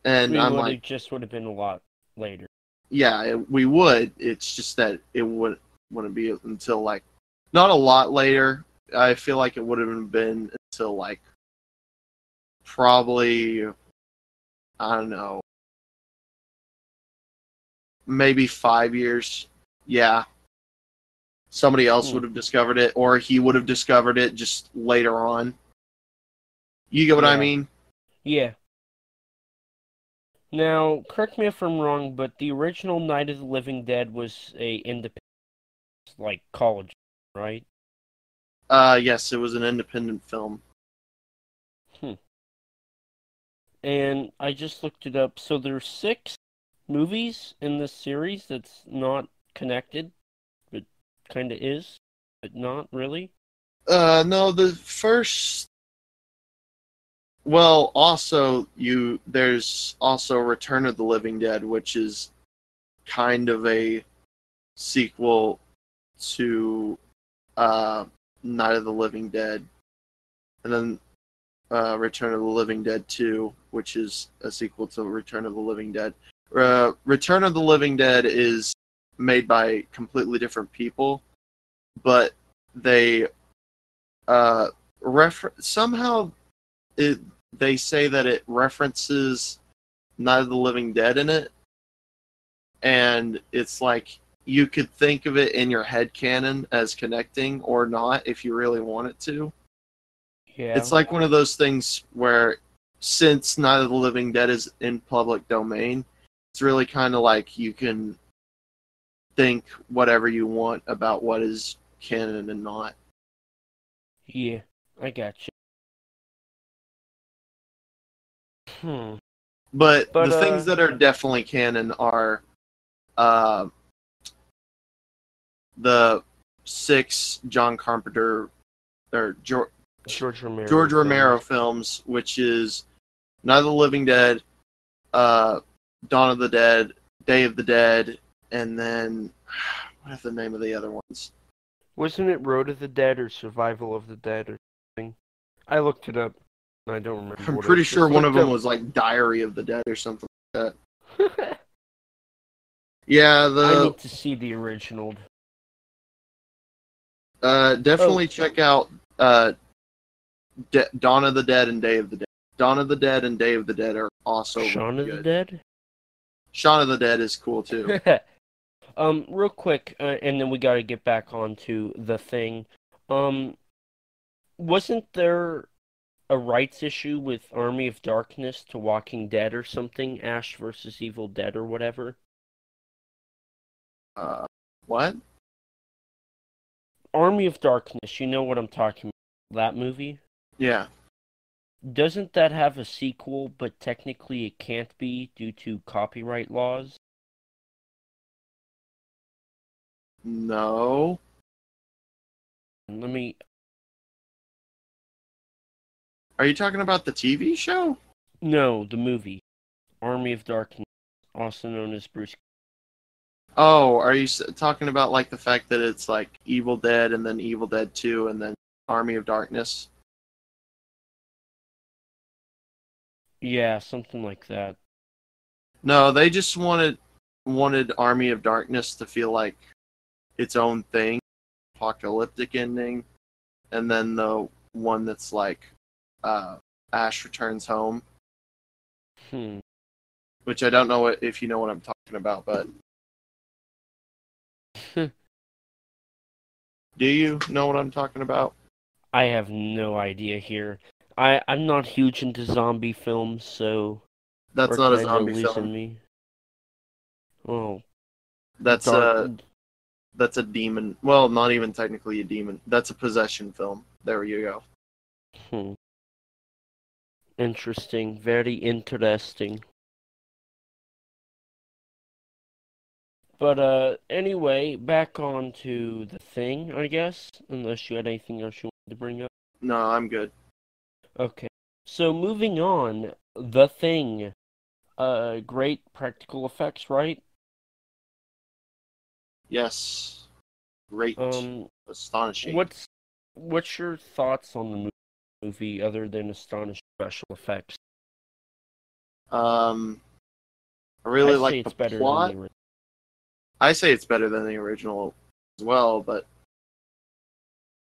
And we I'm like, it just would have been a lot later. yeah, it, we would. It's just that it would wouldn't be until like not a lot later. I feel like it would have been until like probably I don't know, maybe five years. Yeah, somebody else Hmm. would have discovered it, or he would have discovered it just later on. You get what I mean? Yeah. Now, correct me if I'm wrong, but the original Night of the Living Dead was a independent, like college, right? Uh, yes, it was an independent film. Hmm. And I just looked it up. So there's six movies in this series that's not connected, but kind of is, but not really. Uh, no, the first well, also you there's also Return of the Living Dead, which is kind of a sequel to uh, Night of the Living Dead, and then uh, Return of the Living Dead 2, which is a sequel to Return of the Living Dead. Uh, Return of the Living Dead is made by completely different people, but they uh, refer- somehow it, they say that it references Night of the Living Dead in it, and it's like you could think of it in your head canon as connecting or not if you really want it to. Yeah. It's like one of those things where since Night of the Living Dead is in public domain, it's really kind of like you can think whatever you want about what is canon and not. Yeah, I got you. Hmm. But, But, the uh, things that are definitely canon are uh, the six John Carpenter or George, George Romero. George. Romero films, which is Night of the Living Dead, uh, Dawn of the Dead, Day of the Dead, and then what is the name of the other ones? Wasn't it Road of the Dead or Survival of the Dead or something? I looked it up. I don't remember. I'm pretty sure one of them up- was like Diary of the Dead or something like that. Yeah, the I need to see the original. Uh, definitely Oh. check out uh, De- Dawn of the Dead and Day of the Dead. Dawn of the Dead and Day of the Dead are also Shaun of really the good. Dead. Shaun of the Dead is cool too. um, real quick, uh, and then we got to get back onto the thing. Um, wasn't there a rights issue with Army of Darkness to Walking Dead or something? Ash versus Evil Dead or whatever. uh, what? Army of Darkness. You know what I'm talking about? That movie. Yeah. Doesn't that have a sequel, but technically it can't be due to copyright laws? No. Let me. Are you talking about the TV show? No, the movie. Army of Darkness, also known as Bruce. Oh, are you talking about like the fact that it's like Evil Dead and then Evil Dead 2 and then Army of Darkness? Yeah, something like that. No, they just wanted wanted Army of Darkness to feel like its own thing, apocalyptic ending, and then the one that's like uh, Ash returns home, Hmm. which I don't know if you know what I'm talking about, but do you know what I'm talking about? I have no idea here. I I'm not huge into zombie films, so That's not a kinda zombie losing film. Me. Oh, That's dark- a that's a demon. Well, not even technically a demon. That's a possession film. There you go. Hmm. Interesting. Very interesting. But uh anyway, back on to the thing, I guess. Unless you had anything else you wanted to bring up. No, I'm good. Okay. So moving on, the thing. Uh great practical effects, right? Yes. Great. Um Astonishing. what's what's your thoughts on the movie other than astonishing special effects? Um, I really I like the it's better plot. Than the ori- I say it's better than the original as well, but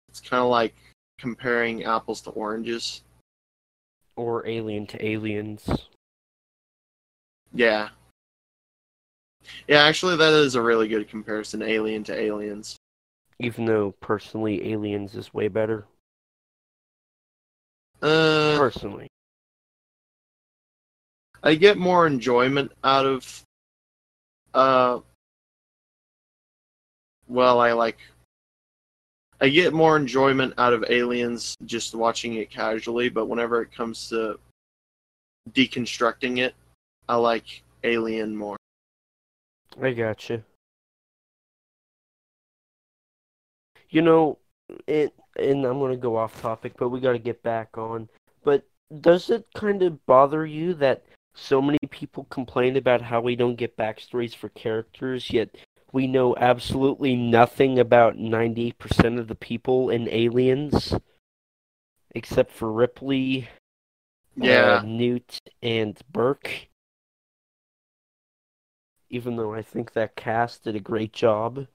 it's kind of like comparing apples to oranges. or Alien to Aliens. Yeah. Yeah, actually, that is a really good comparison. Alien to Aliens. Even though personally Aliens is way better. Uh, Personally. I get more enjoyment out of. Uh. Well, I like. I get more enjoyment out of Aliens just watching it casually, but whenever it comes to deconstructing it, I like Alien more. I gotcha. You know, it and I'm gonna go off topic, but we gotta get back on. But does it kind of bother you that so many people complain about how we don't get backstories for characters, yet we know absolutely nothing about 98% of the people in Aliens, except for Ripley, Yeah. uh, Newt, and Burke? Even though I think that cast did a great job.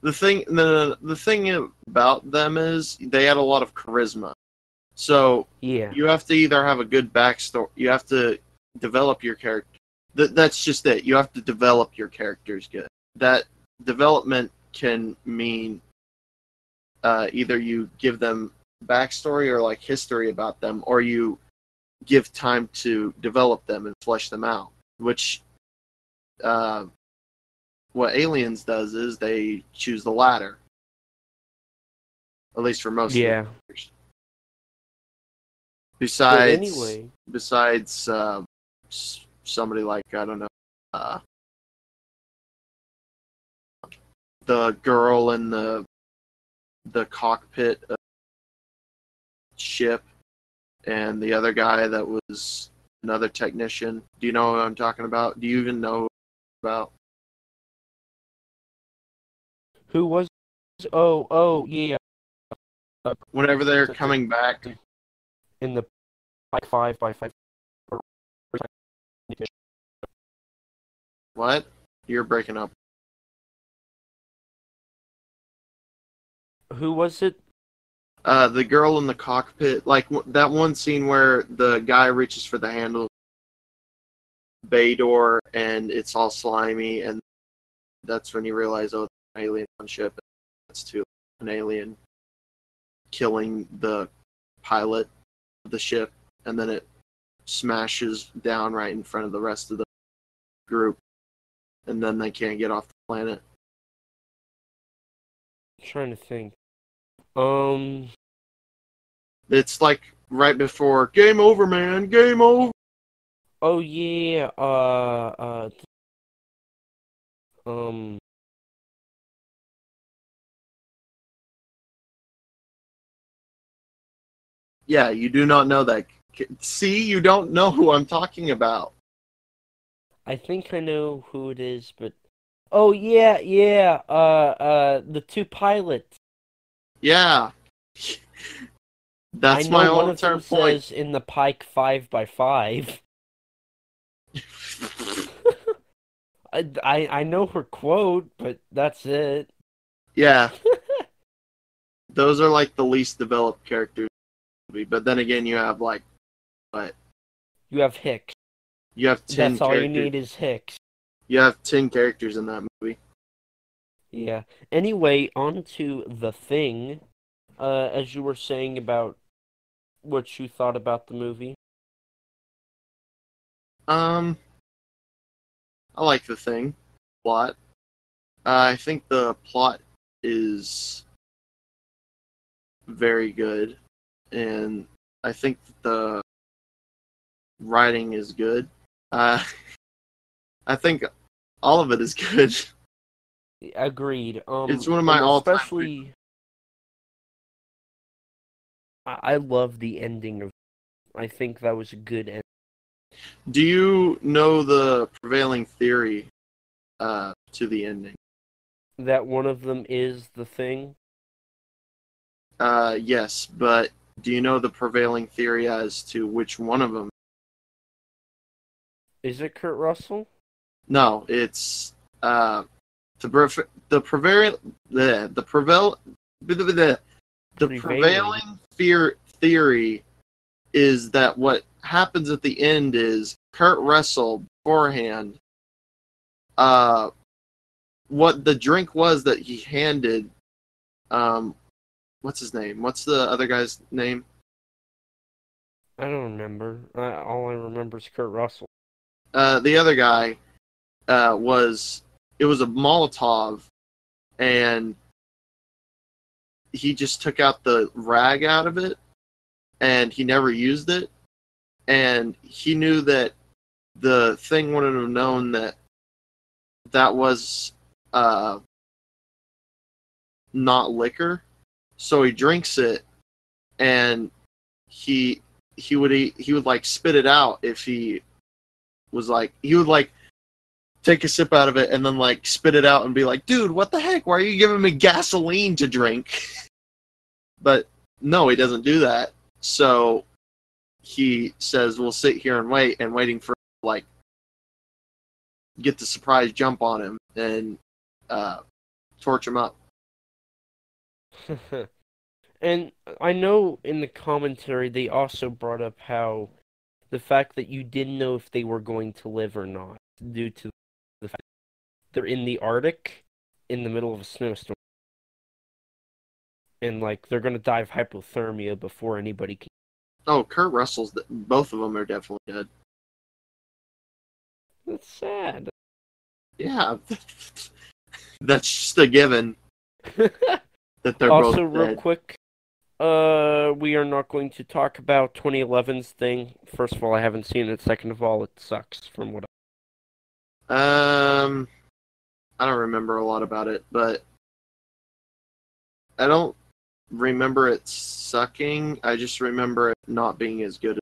the thing the the thing about them is they had a lot of charisma. So Yeah. you have to either have a good backstory, you have to develop your character. That that's just it. You have to develop your characters good. That development can mean uh, either you give them backstory or like history about them, or you give time to develop them and flesh them out. Which uh, what Aliens does is they choose the latter. At least for most Yeah. characters. Besides, anyway, besides uh, somebody like I don't know, the girl in the the cockpit of ship, and the other guy that was another technician. Do you know what I'm talking about? Do you even know about? who was? Oh, oh, yeah. Whenever they're coming back, In the like five by five. what? You're breaking up. Who was it? Uh, the girl in the cockpit, like w- that one scene where the guy reaches for the handle, bay door, and it's all slimy, and that's when you realize, oh, it's an alien on ship. That's to an alien killing the pilot of the ship, and then it smashes down right in front of the rest of the group, and then they can't get off the planet. I'm trying to think. Um, It's like right before game over, man, game over. oh yeah, uh, uh, um, Yeah, you do not know that. See, you don't know who I'm talking about. I think I know who it is, but oh yeah, yeah, uh, uh, the two pilots. Yeah. That's my one own of them term point. says in the Pike five by five. I, I I know her quote, but that's it. yeah. Those are like the least developed characters. in the movie. But then again, you have like, but You have Hicks. you have ten That's all characters. you need is Hicks. You have ten characters in that movie. Yeah. Anyway, on to the thing. Uh, as you were saying about what you thought about the movie. Um, I like the thing plot. Uh, I think the plot is very good, and I think the writing is good. Uh, I think all of it is good. Agreed. Um, It's one of my all-time especially. I I love the ending of. I think that was a good end. Do you know the prevailing theory uh, to the ending? That one of them is the thing. Uh, yes, but do you know the prevailing theory as to which one of them? Is it Kurt Russell? No, it's uh, the pref- the prevailing the the prevail the, the, the, the Prevailing. prevailing fear theory is that what happens at the end is Kurt Russell beforehand. Uh, what the drink was that he handed, um, what's his name? What's the other guy's name? I don't remember. I, all I remember is Kurt Russell. uh, the other guy uh, was it was a Molotov, and he just took out the rag out of it, and he never used it, and he knew that the thing wouldn't have known that that was uh, not liquor, so he drinks it, and he he would he would like spit it out if he was like he would like take a sip out of it and then like spit it out and be like, dude, what the heck? Why are you giving me gasoline to drink? but no, he doesn't do that. So he says, we'll sit here and wait and waiting for like get the surprise jump on him and uh, torch him up. and I know in the commentary they also brought up how the fact that you didn't know if they were going to live or not due to the fact they're in the Arctic in the middle of a snowstorm. And like they're gonna die of hypothermia before anybody can. Oh, Kurt Russell's. Both of them are definitely dead. That's sad. Yeah, that's just a given. that they're also, real dead. quick, uh, we are not going to talk about 2011's thing. First of all, I haven't seen it. Second of all, it sucks from what. I... Um, I don't remember a lot about it, but I don't remember it sucking. I just remember it not being as good as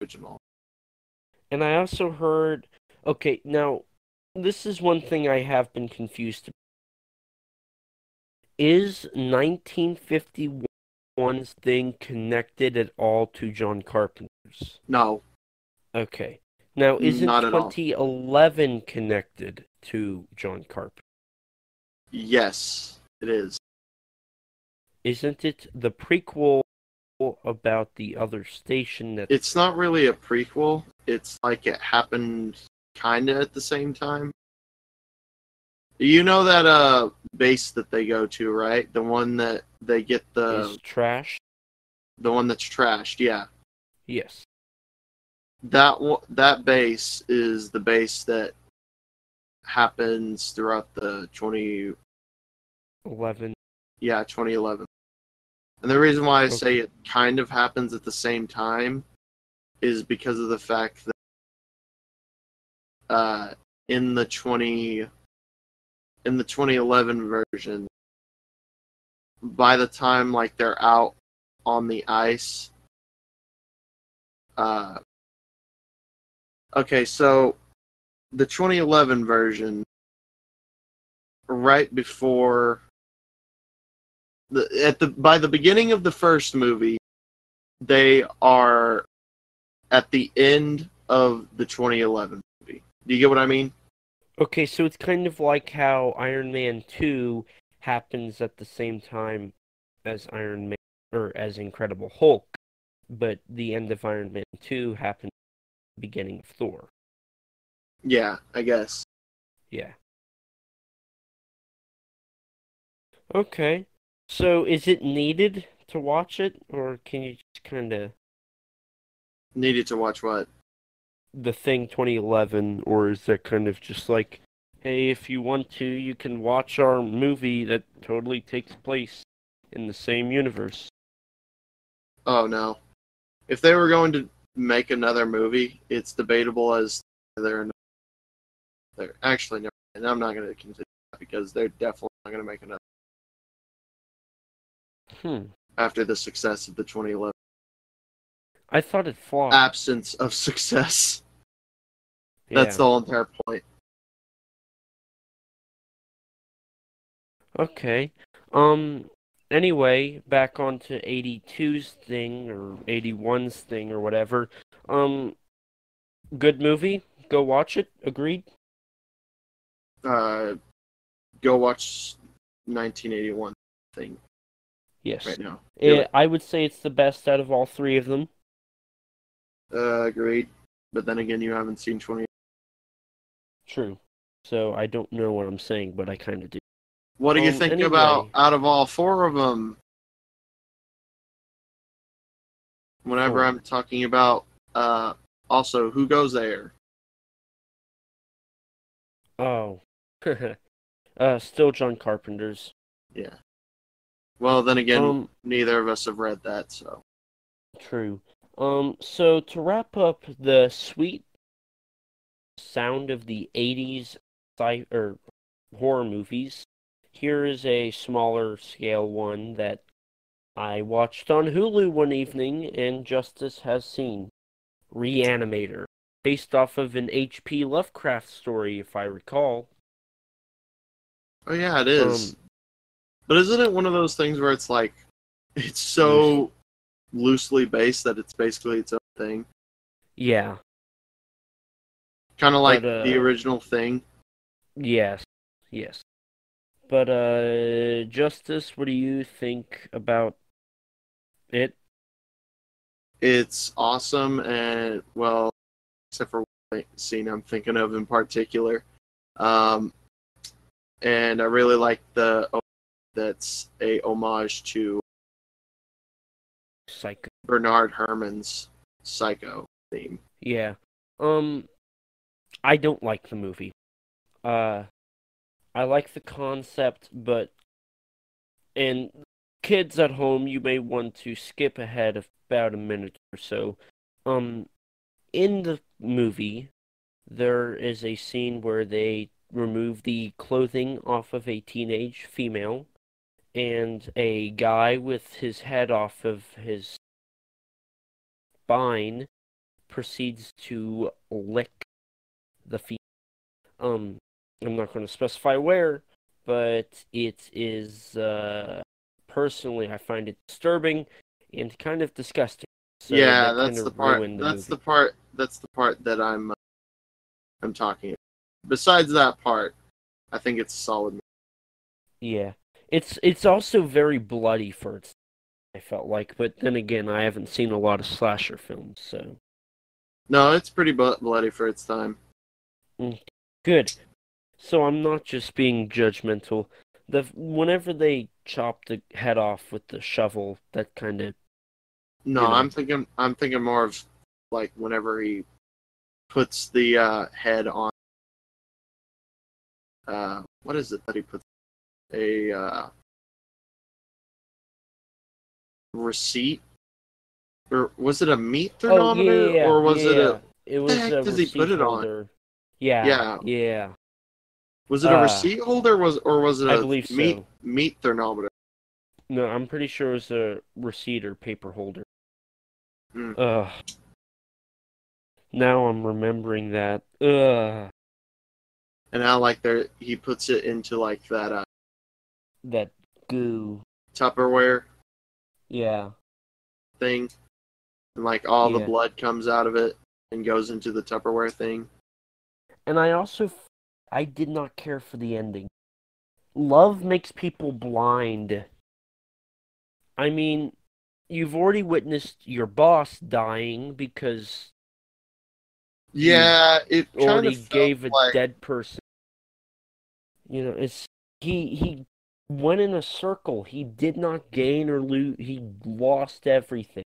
the original. And I also heard. Okay, now this is one thing I have been confused about. Is 1951's thing connected at all to John Carpenter's? No, Okay. Now, isn't Not at all. 2011 connected to John Carpenter? yes, it is. Isn't it the prequel about the other station that It's not really a prequel. It's like it happened kind of at the same time. You know that uh base that they go to, right? The one that they get the is trash? the one that's trashed. Yeah, Yes. That that base is the base that happens throughout the 2011 yeah 2011 and the reason why i say it kind of happens at the same time is because of the fact that uh in the 20 in the 2011 version by the time like they're out on the ice uh okay so the 2011 version right before the at the by the beginning of the first movie they are at the end of the 2011 movie. Do you get what i mean? Okay, so it's kind of like how Iron Man 2 happens at the same time as Iron Man or as Incredible Hulk, but the end of Iron Man 2 happened at the beginning of Thor. yeah i guess Yeah. Okay. So is it needed to watch it or can you just kind of needed to watch what the thing 2011 or is that kind of just like hey if you want to you can watch our movie that totally takes place in the same universe oh no if they were going to make another movie it's debatable as they're they're actually no and i'm not going to continue that because they're definitely not going to make another. Hmm. After the success of the 2011 i thought it flopped. absence of success. Yeah. that's the whole entire point. Okay. Um anyway back onto 82's thing or 81's thing or whatever. Um good movie. Go watch it. Agreed? Uh go watch 1981 thing yes. right now. Eh, it. i would say it's the best out of all three of them. Uh agreed. But then again you haven't seen 20 True. So I don't know what I'm saying, but I kind of do. What do you think anyway. about out of all four of them whenever Four. i'm talking about uh also who goes there Oh. uh, still John Carpenter's. yeah well then again Um, neither of us have read that so true. Um, so to wrap up the sweet sound of the 80s sci- or horror movies, here is a smaller scale one that I watched on Hulu one evening, and Justice has seen Reanimator, based off of an H.P. Lovecraft story, if I recall. Oh yeah, it is. Um, but isn't it one of those things where it's like it's so loosely based that it's basically its own thing? Yeah, Kind of like But, uh, the original thing. yes, yes. But, uh, Justice, what do you think about it? It's awesome and well, except for one scene I'm thinking of in particular. Um, and I really like the that's a homage to Psycho. Bernard Herrmann's Psycho theme. Yeah. Um, I don't like the movie. Uh, I like the concept, but and kids at home, you may want to skip ahead of about a minute or so. Um, in the movie, there is a scene where they remove the clothing off of a teenage female, and a guy with his head off of his spine proceeds to lick the feet. Um, I'm not going to specify where, but it is uh, personally I find it disturbing and kind of disgusting. So yeah, that that's the part. the that's the part. That's the part that I'm. Uh, I'm talking. About. Besides that part, I think it's solid. Yeah, it's it's also very bloody for its. I felt like, but then again, I haven't seen a lot of slasher films, so No, it's pretty bloody for its time. good. So I'm not just being judgmental. The whenever they chop the head off with the shovel, that kind of No, You know. I'm thinking. I'm thinking more of like whenever he puts the uh, head on. Uh, what is it that he puts? A uh, receipt, or was it a meat Oh thermometer, yeah, or was it a It was heck a does he put it on? Yeah, Yeah. yeah. Was it a Uh, receipt holder? Was or was it I a meat so. meat thermometer? No, I'm pretty sure it was a receipt or paper holder. Hmm. Ugh. Now I'm remembering that. Ugh. And now like there, he puts it into like that uh, That goo. Tupperware Yeah. thing, and like all the blood comes out of it and goes into the Tupperware thing. And I also, I did not care for the ending. Love makes people blind. I mean, you've already witnessed your boss dying because Yeah, it already gave a like dead person. You know, it's he he went in a circle. He did not gain or lose. He lost everything.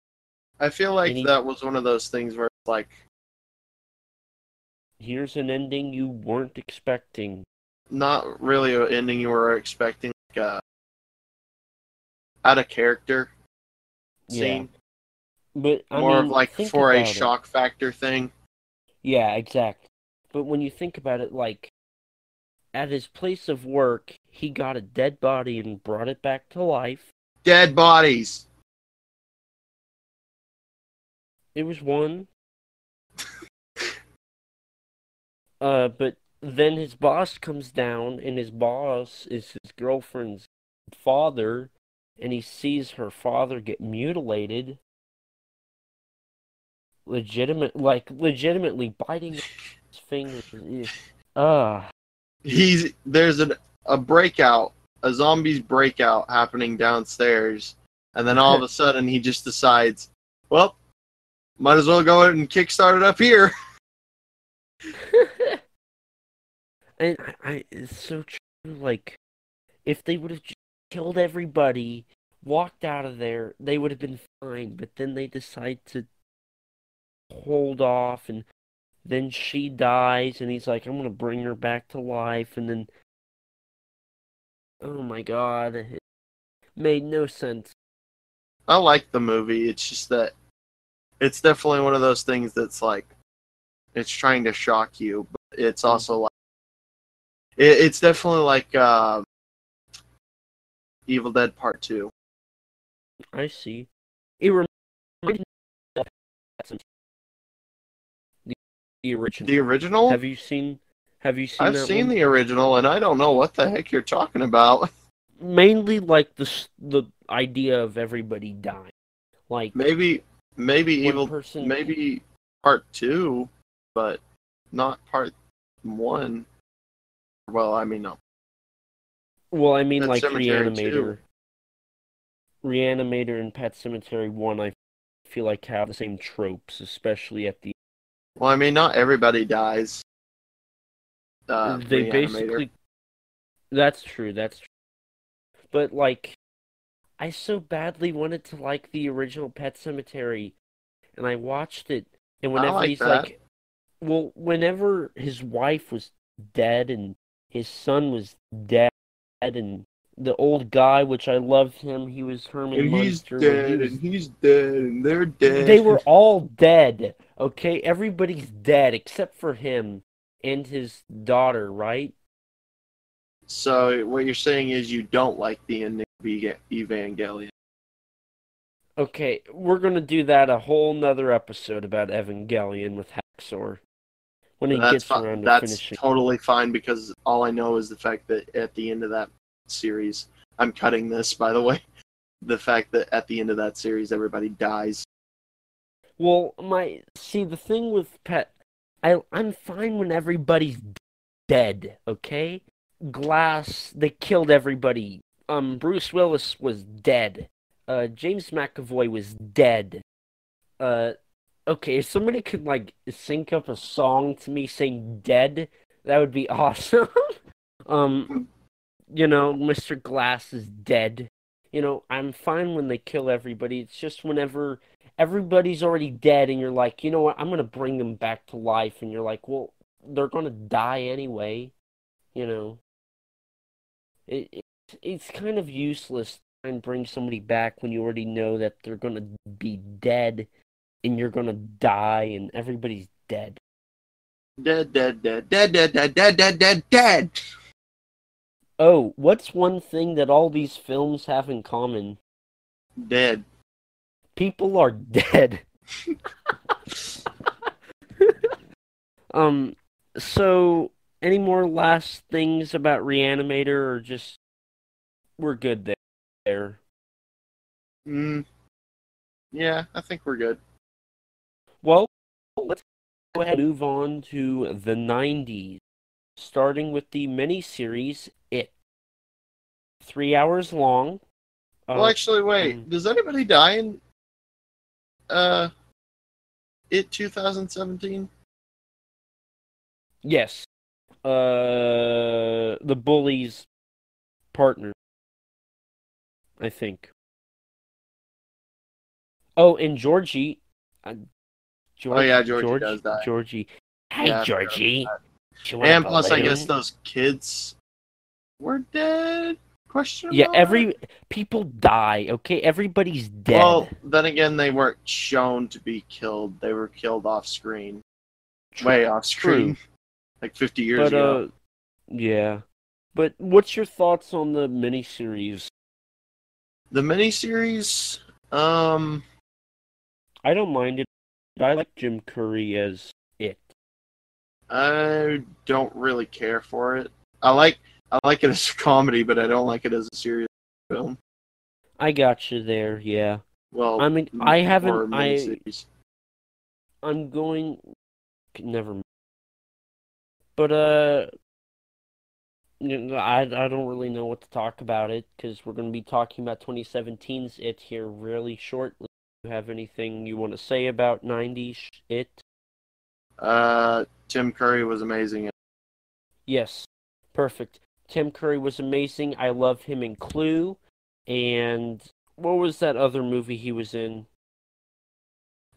I feel like he- that was one of those things where like Here's an ending you weren't expecting. not really an ending you were expecting, like uh, out of character scene, But I more mean, of like for a about it. shock factor thing. Yeah, exactly. But when you think about it, like at his place of work, he got a dead body and brought it back to life. Dead bodies. It was one. Uh, but then his boss comes down, and his boss is his girlfriend's father, and he sees her father get mutilated. Legitimate, like legitimately biting his fingers. Ah, He's there's a a breakout, a zombies breakout happening downstairs, and then all of a sudden he just decides, well, might as well go ahead and kickstart it up here. and I, I, it's so true. Like, if they would have killed everybody, walked out of there, they would have been fine. But then they decide to hold off, and then she dies, and he's like, "I'm gonna bring her back to life," and then, oh my god, it made no sense. I like the movie. It's just that it's definitely one of those things that's like it's trying to shock you, but it's mm. also like it, it's definitely like uh, Evil Dead Part Two. I see. It reminds me of the, the original. The original? Have you seen? Have you seen? I've seen one? the original, and I don't know what the heck you're talking about. mainly like the the idea of everybody dying. Like Maybe, maybe evil, person. maybe part two, but not part one. Well, I mean, no. Well, I mean, Pet like Sematary Reanimator. Reanimator and Pet Sematary One, I feel like have the same tropes, especially at the. Well, I mean, not everybody dies. Uh, they Reanimator. basically. That's true. That's true. But like, I so badly wanted to like the original Pet Sematary, and I watched it, and whenever like he's that. like, well, whenever his wife was dead and his son was dead, and the old guy, which I loved him, he was Herman and he's Munster. when he dead, was- and he's dead, and they're dead. They were all dead. Okay, everybody's dead except for him and his daughter, right? So what you're saying is you don't like the ending of Evangelion. Okay, we're gonna do that a whole nother episode about Evangelion with Haxor when he that's gets fi- around to that's finishing. totally fine because all I know is the fact that at the end of that series, I'm cutting this by the way. The fact that at the end of that series, everybody dies. Well, my see the thing with Pet, I I'm fine when everybody's dead. Okay, Glass they killed everybody. Um, Bruce Willis was dead. Uh, James McAvoy was dead. Uh, okay, if somebody could like sync up a song to me saying "dead," that would be awesome. um, you know, Mr. Glass is dead. You know, I'm fine when they kill everybody. It's just whenever everybody's already dead and you're like, you know what, I'm gonna bring them back to life, and you're like, well, they're gonna die anyway. You know, it, it it's kind of useless and bring somebody back when you already know that they're gonna be dead and you're gonna die and everybody's dead. Dead, dead, dead, dead, dead, dead, dead, dead, dead, dead. Oh, what's one thing that all these films have in common? Dead. People are dead. um, so any more last things about Reanimator or just we're good there? there? Mm. Yeah, I think we're good. Well, let's go ahead and move on to the 90s, starting with the miniseries It. Three hours long. well, Uh, actually, wait. mm. Does anybody die in uh it 2017? yes. Uh, the bully's partner, I think. Oh, and Georgie. George, Oh, yeah, Georgie does die. Georgie. Hey, Yeah, Georgie. And plus, I guess those kids were dead. Question. Yeah, mark? every people die. Okay, everybody's dead. Well, then again, they weren't shown to be killed. They were killed off screen, True. way off screen, like 50 years but ago. uh, yeah. But what's your thoughts on the miniseries? The miniseries, um, I don't mind it. I like Tim Curry as it. I don't really care for it. I like I like it as a comedy, but I don't like it as a serious film. I got you there. Yeah. Well, I mean, I haven't. I miniseries. I'm going. Never. mind. But uh, I I don't really know what to talk about it because we're going to be talking about 2017's It here really shortly. Do you have anything you want to say about 90s It? Uh, Tim Curry was amazing. Yes, perfect. Tim Curry was amazing. I love him in Clue, and what was that other movie he was in?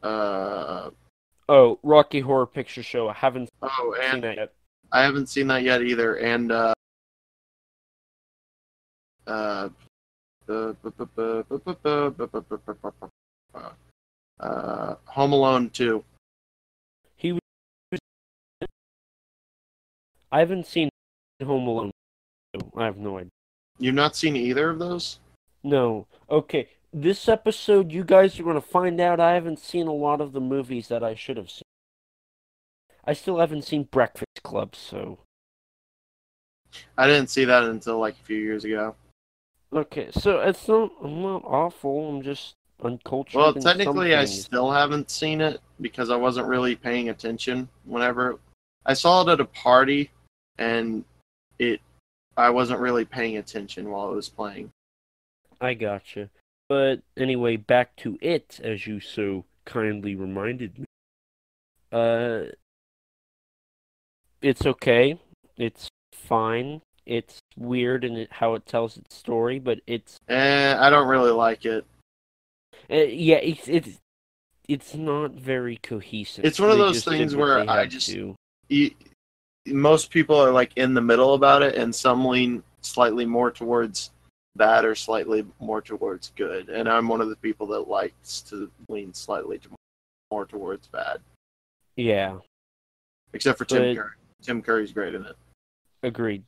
Uh, Oh, Rocky Horror Picture Show. I haven't oh, seen and that yet. I haven't seen that yet either. And uh, uh, uh, Home Alone two. He was. I haven't seen Home Alone. I have no idea. You've not seen either of those? No. Okay. this episode, you guys are going to find out I haven't seen a lot of the movies that I should have seen. I still haven't seen Breakfast Club, so. I didn't see that until like a few years ago. Okay, so it's not. I'm not awful. I'm just uncultured. Well, technically, I still haven't seen it because I wasn't really paying attention whenever I saw it at a party, and it I wasn't really paying attention while it was playing. I gotcha. But anyway, back to it, as you so kindly reminded me. Uh, it's okay. It's fine. It's weird in it, how it tells its story, but it's Eh, I don't really like it. Uh, yeah, it's it's it's not very cohesive. It's one of They those things where I just- You, most people are like in the middle about it, and some lean slightly more towards bad or slightly more towards good. And I'm one of the people that likes to lean slightly to- more towards bad, Yeah, except for Tim But- Curry. Tim Curry's great in it. agreed.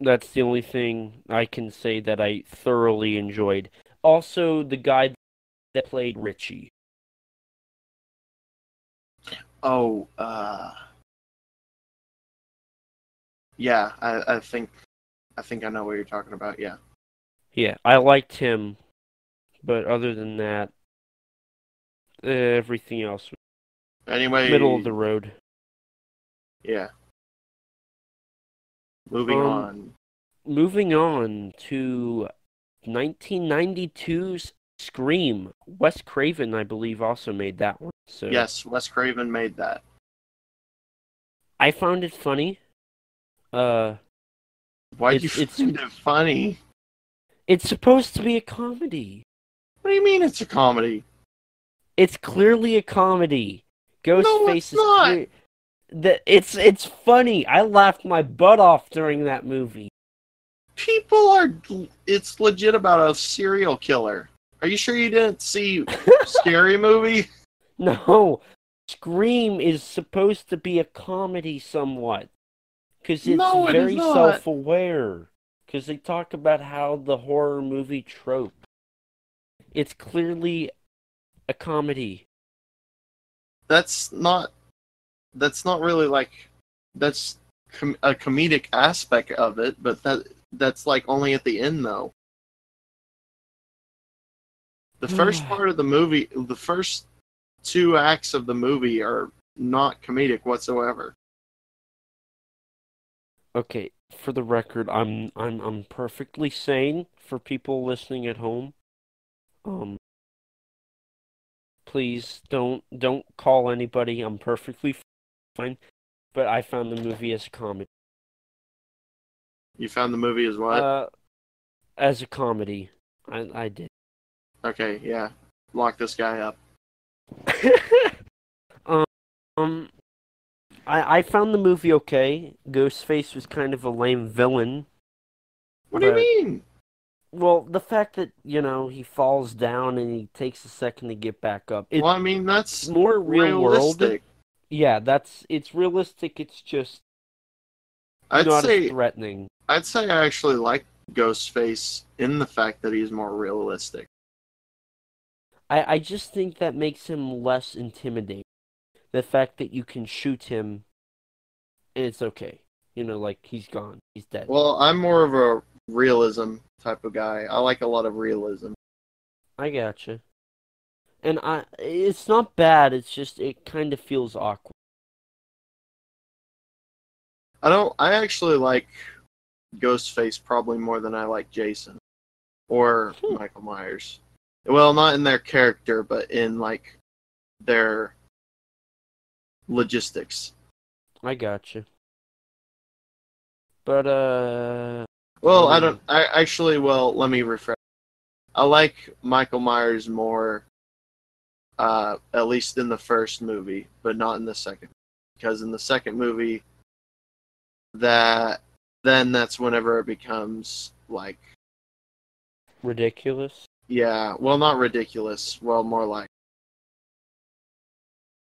That's the only thing I can say that I thoroughly enjoyed. Also, the guy that played Richie. Oh, uh, yeah, I, I think, I think I know what you're talking about. Yeah, Yeah, I liked him, but other than that, everything else was Anyway, middle of the road. yeah. Moving Um, on. Moving on to 1992's Scream. Wes Craven, I believe, also made that one. So Yes, Wes Craven made that. I found it funny. Uh, Why do It's- you it's- find it funny? it's supposed to be a comedy. What do you mean it's a comedy? It's clearly a comedy. Ghostface it's is not. clear- The, it's it's funny. I laughed my butt off during that movie. People are. It's legit about a serial killer. Are you sure you didn't see Scary Movie? No, Scream is supposed to be a comedy somewhat. Because it's No, very self aware. Because they talk about how the horror movie trope. It's clearly a comedy. That's not. That's not really like. That's com- a comedic aspect of it, but that that's like only at the end though. The first part of the movie, the first two acts of the movie are not comedic whatsoever. Okay, for the record, I'm I'm I'm perfectly sane for people listening at home. Um please don't don't call anybody. I'm perfectly fine. But I found the movie as a comedy. You found the movie as what? Uh as a comedy. I I did. Okay, yeah. Lock this guy up. um, um, I I found the movie okay. Ghostface was kind of a lame villain. What do you mean? Well, the fact that you know he falls down and he takes a second to get back up. Well, I mean that's more real world. realistic. Yeah, that's it's realistic. It's just I'd not say threatening. I'd say I actually like Ghostface in the fact that he's more realistic. I I just think that makes him less intimidating. The fact that you can shoot him, and it's okay. You know, like he's gone, he's dead. Well, I'm more of a realism type of guy. I like a lot of realism. I gotcha. And I, it's not bad. It's just it kind of feels awkward. I don't. I actually like Ghostface probably more than I like Jason or Hmm. Michael Myers. Well, not in their character, but in like their logistics. I gotcha. But uh, Well, I don't. I actually. Well, let me refresh. I like Michael Myers more, uh, at least in the first movie, but not in the second, because in the second movie, that then that's whenever it becomes like, ridiculous. Yeah, well, not ridiculous. Well, more like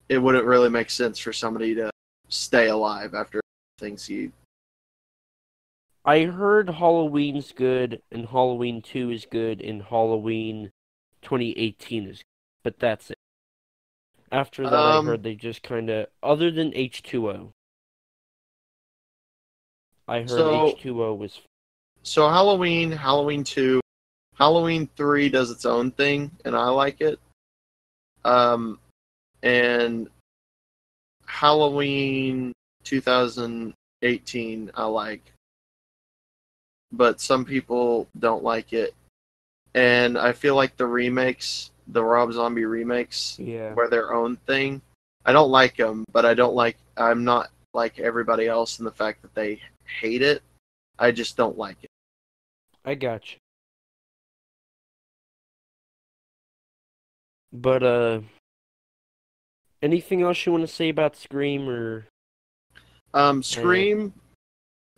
it wouldn't really make sense for somebody to stay alive after things he. I heard Halloween's good, and Halloween 2 is good, and Halloween 2018 is, good, but that's it. After that, Um, I heard they just kind of, other than H2O. I heard So- H2O was So Halloween, Halloween two, Halloween three does its own thing, and I like it. Um, and Halloween 2018 I like, but some people don't like it, and I feel like the remakes, the Rob Zombie remakes, yeah. were their own thing. I don't like them, but I don't like. I'm not like everybody else in the fact that they hate it. I just don't like it. I got you. But uh, anything else you want to say about Scream or? Um, Scream.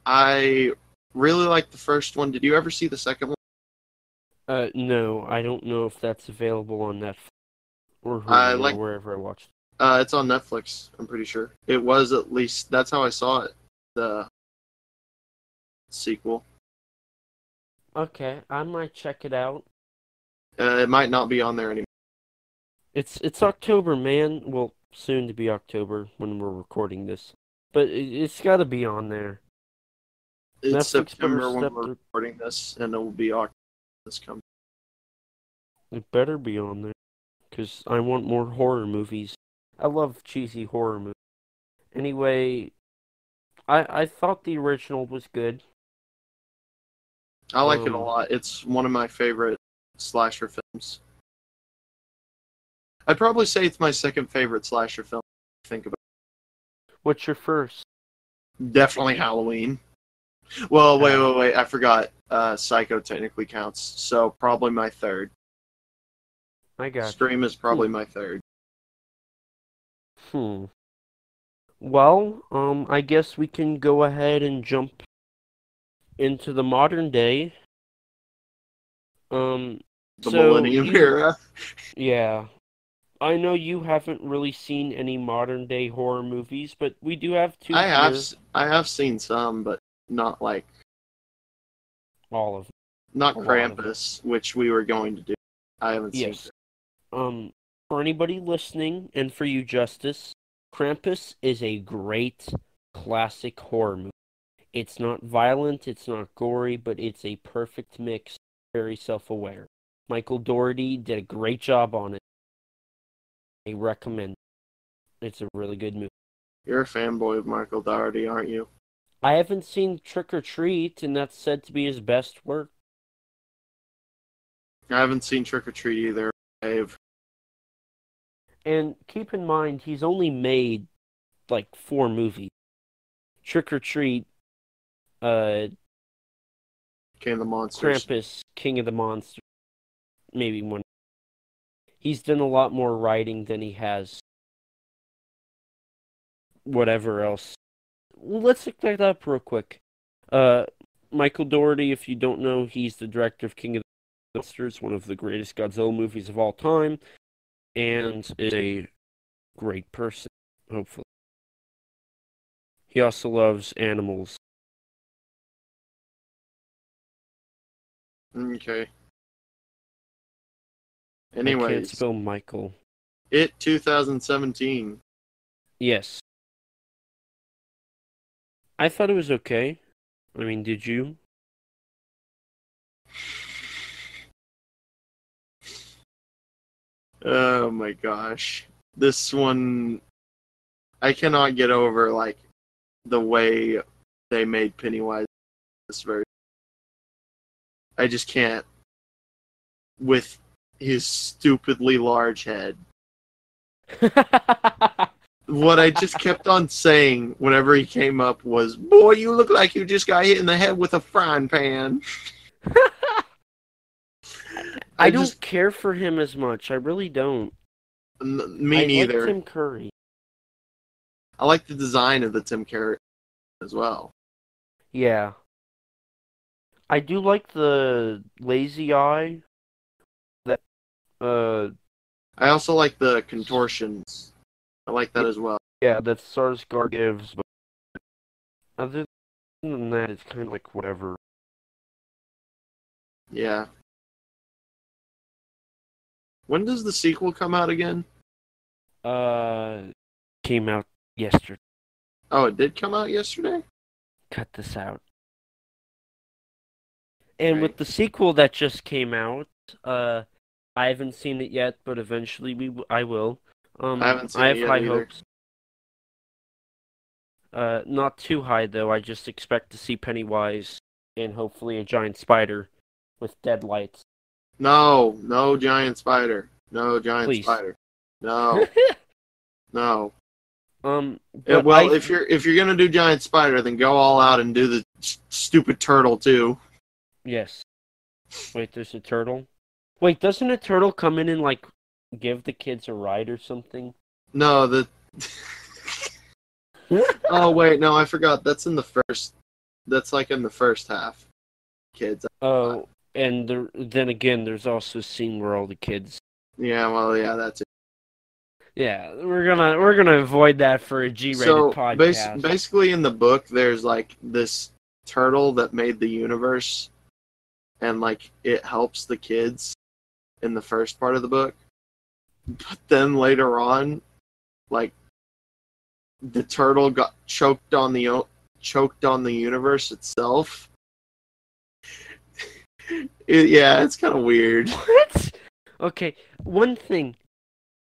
I really like the first one. Did you ever see the second one? Uh, no, I don't know if that's available on Netflix or I like- or wherever I watched. Uh, it's on Netflix. I'm pretty sure it was at least. That's how I saw it. The sequel. Okay, I might check it out. Uh, it might not be on there anymore. It's it's October, man. Well, soon to be October when we're recording this, but it, it's got to be on there. It's Netflix September when we're recording this, and it will be October this coming. It better be on there, cause I want more horror movies. I love cheesy horror movies. Anyway, I I thought the original was good. I like it a Um, lot. It's one of my favorite slasher films. I'd probably say it's my second favorite slasher film. Think about What's your first? definitely Halloween. Well, wait, wait, wait. I forgot. Uh, Psycho technically counts, so probably my third. I got. you. Scream is probably my third. Hmm. Well, um, I guess we can go ahead and jump into the modern day. Um, The so Millennium you- Era. Yeah. I know you haven't really seen any modern day horror movies, but we do have two I have, here. s- I have seen some, but not like All of them. not A of them. Krampus, which we were going to do. I haven't seen. Yes. Um, for anybody listening, and for you, Justice, Krampus is a great classic horror movie. It's not violent, it's not gory, but it's a perfect mix. Very self-aware. Michael Dougherty did a great job on it. I recommend. it. It's a really good movie. You're a fanboy of Michael Dougherty, aren't you? I haven't seen Trick or Treat, and that's said to be his best work. I haven't seen Trick or Treat either. I've And keep in mind, he's only made like four movies. Trick or Treat, uh, King of the Monsters. Krampus, King of the Monsters, maybe one. He's done a lot more writing than he has whatever else. Let's look that up real quick. Uh, Michael Dougherty, if you don't know, he's the director of King of the Monsters, one of the greatest Godzilla movies of all time, and is a great person, hopefully. He also loves animals. Okay. I can't spell Michael. it 2017. Yes. I thought it was okay. I mean, did you? Oh my gosh. This one I cannot get over like the way they made Pennywise this version. I just can't with his stupidly large head. What I just kept on saying whenever he came up was, "Boy, you look like you just got hit in the head with a frying pan." I don't just- care for him as much. I really don't. N- me I neither. Like Tim Curry. I like the design of the Tim Curry as well. Yeah. I do like the lazy eye. Uh I also like the contortions. I like that as well. yeah, that Skarsgård gives, but other than that, it's kind of like whatever. Yeah. When does the sequel come out again? Uh, came out yesterday. Oh, it did come out yesterday. Cut this out. And Right. with the sequel that just came out, uh, I haven't seen it yet, but eventually we w- I will. Um, I haven't seen I it have yet high either. hopes. Uh, not too high though. I just expect to see Pennywise and hopefully a giant spider with dead lights. No, no giant spider. No giant Please. spider. No, no. um, Yeah, well, I- if you're if you're gonna do giant spider, then go all out and do the s- stupid turtle too. yes. Wait, there's a turtle. Wait, doesn't a turtle come in and like give the kids a ride or something? No, the. oh wait, no, I forgot. That's in the first. That's like in the first half. Kids. Oh, and there, then again, there's also a scene where all the kids. Yeah, well, yeah, that's it. Yeah, we're gonna we're gonna avoid that for a G-rated So podcast. bas- basically, in the book, there's like this turtle that made the universe, and like it helps the kids in the first part of the book. But then later on, like the turtle got choked on the choked on the universe itself. It- yeah, it's kind of weird. What? Okay, one thing.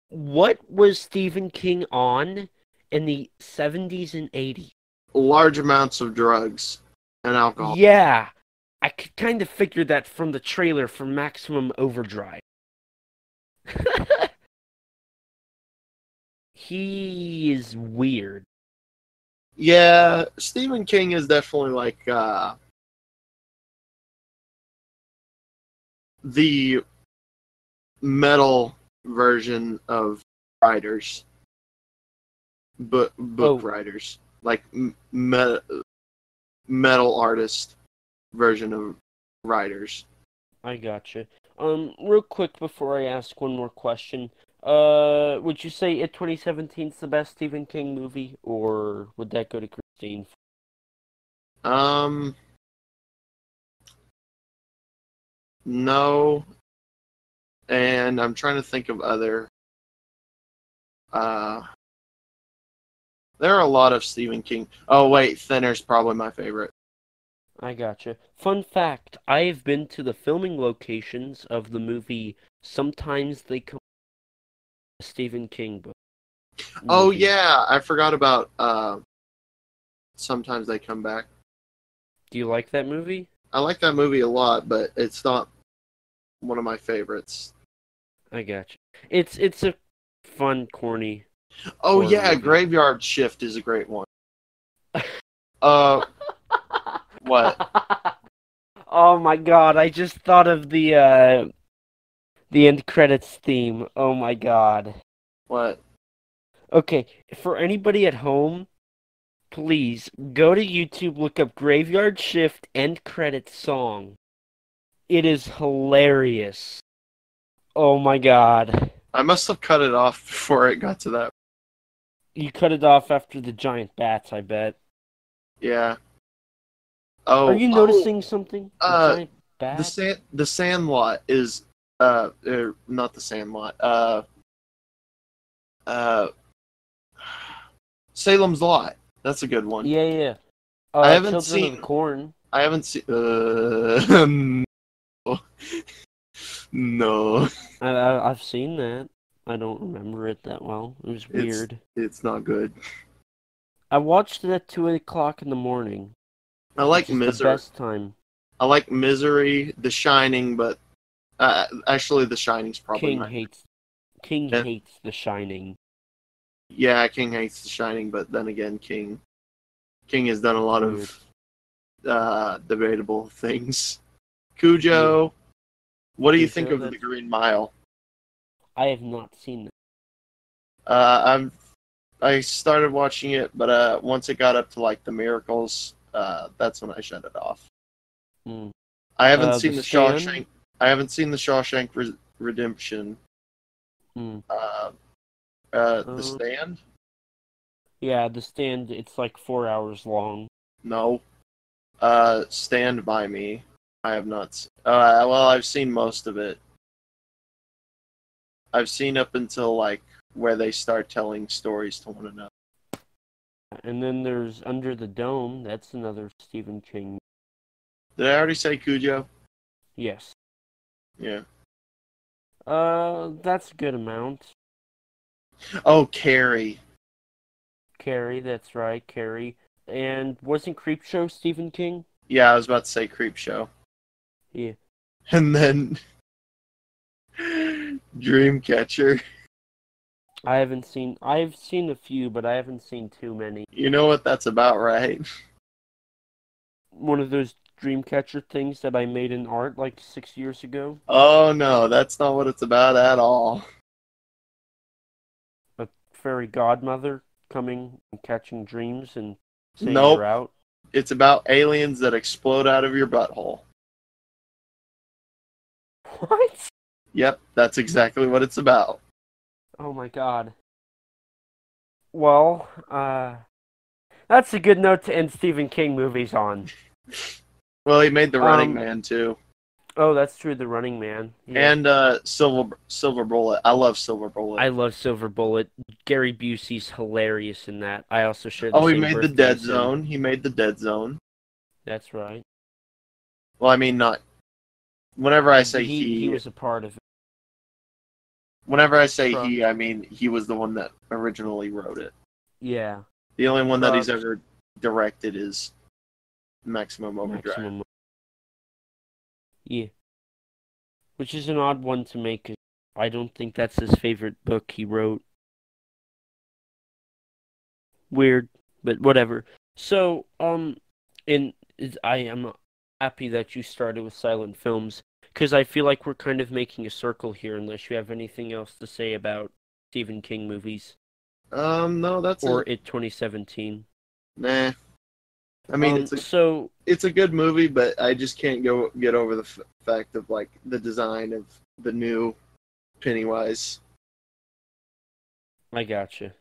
What was Stephen King on in the 70s and 80s? Large amounts of drugs and alcohol. Yeah, I could kind of figure that from the trailer for Maximum Overdrive. he is weird. Yeah, Stephen King is definitely like uh the metal version of writers. Book book Oh. writers. Like m- me- metal artist version of writers. I gotcha. Um, real quick before I ask one more question, uh, would you say It 2017 is the best Stephen King movie, or would that go to Christine? Um No. And I'm trying to think of other uh there are a lot of Stephen King. Oh wait, Thinner's probably my favorite. I gotcha. Fun fact: I have been to the filming locations of the movie. Sometimes they come. A Stephen King book. Oh movie. yeah, I forgot about uh sometimes they come back. Do you like that movie? I like that movie a lot, but it's not one of my favorites. I gotcha. It's it's a fun, corny. Oh yeah, movie. Graveyard Shift is a great one. Uh what? oh my god! I just thought of the uh, the end credits theme. Oh my god. What? Okay, for anybody at home, please go to YouTube, look up Graveyard Shift end credits song. It is hilarious. Oh my god. I must have cut it off before it got to that. You cut it off after the giant bats, I bet. Yeah. Oh, Are you oh, noticing something? The uh, the sand the Sandlot is uh, uh not the Sandlot. Uh uh Salem's Lot. That's a good one. Yeah, yeah. Uh, I haven't Children seen- Corn. I haven't seen uh no. I, I, I've seen that. I don't remember it that well. It was It's- weird. It's not good. I watched it at two o'clock in the morning. I like Misery. best time. I like Misery, The Shining, but uh, actually The Shining's probably King my hates. King Yeah. hates The Shining. Yeah, King hates The Shining, but then again, King King has done a lot of uh, debatable things. Cujo, what do you think Cujo, of the Green Mile? I have not seen it. Uh, I'm I started watching it, but uh, once it got up to like the miracles, uh, that's when I shut it off. Hmm. I haven't Uh, seen The the, Shawshank. I haven't seen the Shawshank Re- Redemption. Uh, uh, Uh, the Stand. Yeah, The Stand. It's like four hours long. No. Uh, Stand by Me. I have not. Se- uh, well, I've seen most of it. I've seen up until like where they start telling stories to one another. And then there's Under the Dome. That's another Stephen King. Did I already say Cujo? Yes. Yeah. Uh, that's a good amount. Oh, Carrie. Carrie, that's right, Carrie. And wasn't Creepshow Stephen King? Yeah, I was about to say Creep Show. Yeah. And then Dreamcatcher. I haven't seen. I've seen a few, but I haven't seen too many. You know what that's about, right? One of those Dreamcatcher things that I made in art like six years ago. Oh no, that's not what it's about at all. A fairy godmother coming and catching dreams and saying Nope. her out. It's about aliens that explode out of your butthole. What? Yep, that's exactly what it's about. Oh my god. Well, uh, that's a good note to end Stephen King movies on. Well, he made The Running Um, Man too, Oh, that's true. The Running Man. Yeah. and uh, Silver Silver Bullet. I love Silver Bullet. I love Silver Bullet. Gary Busey's hilarious in that. I also share. The oh, he made the Dead. Zone. He made the Dead Zone. That's right. Well, I mean, not. Whenever I say he, he, he was a part of it. Whenever I say From- he, I mean he was the one that originally wrote it. Yeah. The only one that he's ever directed is Maximum Overdrive. Maximum. Yeah. Which is an odd one to make. I don't think that's his favorite book he wrote. Weird, but whatever. So, um, and I am happy that you started with silent films because I feel like we're kind of making a circle here. Unless you have anything else to say about Stephen King movies Um, no, that's or a, it 2017. nah. I mean, Um, it's a so it's a good movie, but I just can't go get over the f- fact of like the design of the new Pennywise. I gotcha.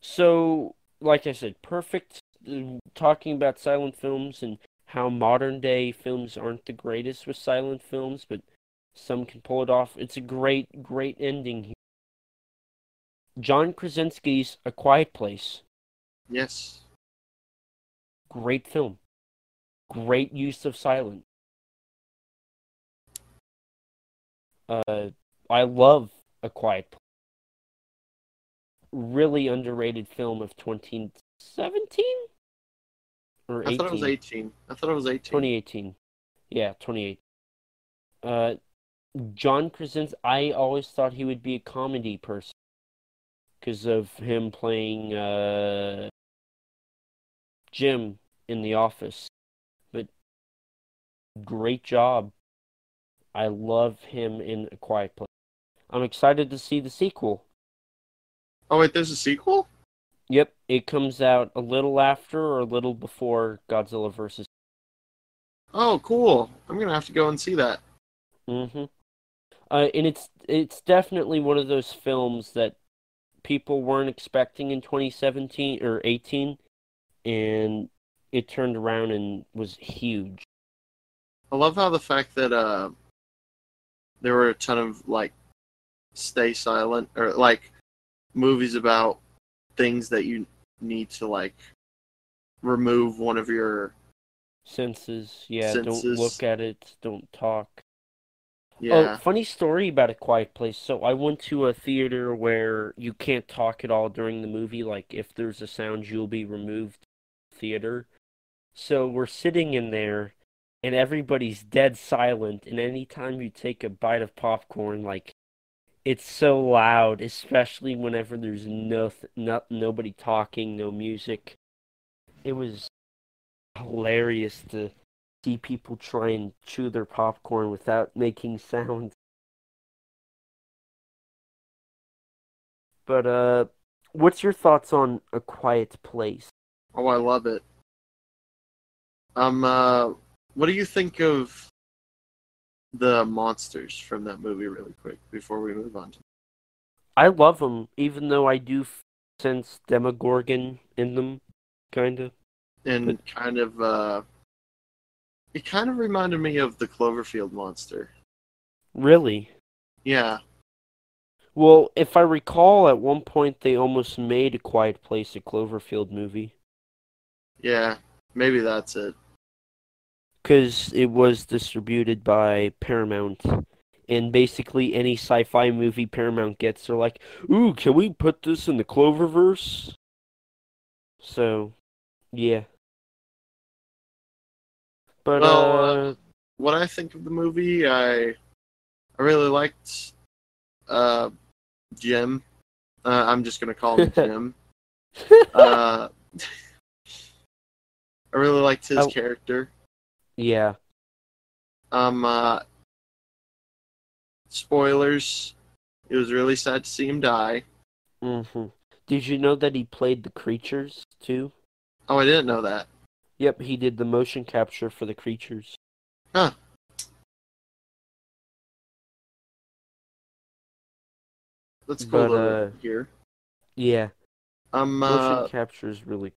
So, like I said, perfect. uh, Talking about silent films and how modern day films aren't the greatest with silent films, but some can pull it off. It's a great, great ending here. John Krasinski's A Quiet Place. Yes. Great film. Great use of silence. Uh, I love A Quiet Place. Really underrated film of 2017 or I 18? thought it was 18. I thought it was 18. 2018. Yeah, 28. Uh, John Krasinski. I always thought he would be a comedy person because of him playing uh, Jim in The Office. But great job. I love him in A Quiet Place. I'm excited to see the sequel. Oh wait, there's a sequel? Yep, it comes out a little after or a little before Godzilla vs. Oh, cool. I'm gonna have to go and see that. Mm-hmm. Uh, and it's it's definitely one of those films that people weren't expecting in 2017 or 18, and it turned around and was huge. I love how the fact that uh, there were a ton of like stay silent or like movies about things that you need to like remove one of your Senses, yeah, Senses. don't look at it, don't talk. Oh, yeah. Oh, funny story about A Quiet Place. So I went to a theater where you can't talk at all during the movie. Like if there's a sound, you'll be removed theater. So we're sitting in there and everybody's dead silent and anytime you take a bite of popcorn like it's so loud, especially whenever there's no, no nobody talking, no music. It was hilarious to see people try and chew their popcorn without making sounds. But uh what's your thoughts on A Quiet Place? Oh, I love it. Um, uh, what do you think of the monsters from that movie, really quick, before we move on? To... I love them, even though I do f- sense Demogorgon in them, kind of. And kind of, uh, it kind of reminded me of the Cloverfield monster. Really? Yeah, Well, if I recall, at one point they almost made a Quiet Place a Cloverfield movie. Yeah, maybe that's it. Because it was distributed by Paramount. And basically, any sci fi movie Paramount gets, they're like, ooh, can we put this in the Cloververse? So, yeah. But, Well, uh, What I think of the movie, I I really liked uh, Jim. Uh, I'm just gonna call him Jim. uh, I really liked his character. Yeah. Um, uh, spoilers. It was really sad to see him die. hmm Did you know that he played the creatures, too? Oh, I didn't know that. Yep, he did the motion capture for the creatures. Huh. That's cool But, uh, hear. Yeah, Um, motion uh, capture is really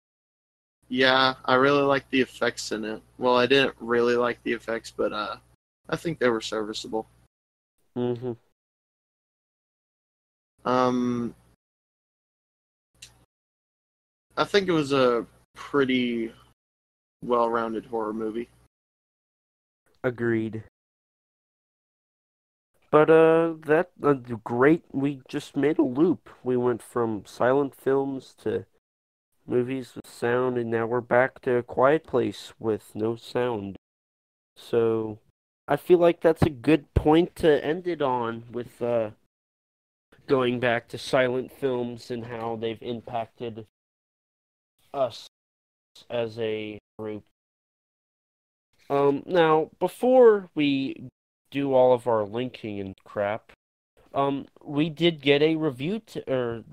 yeah, I really like the effects in it. Well, I didn't really like the effects, but uh, I think they were serviceable. hmm Um, I think it was a pretty well-rounded horror movie. Agreed. But uh, that uh, great. We just made a loop. We went from silent films to movies with sound, and now we're back to a quiet place with no sound. So I feel like that's a good point to end it on with uh, going back to silent films and how they've impacted us as a group. Um, now, before we do all of our linking and crap, um, we did get a review t- er,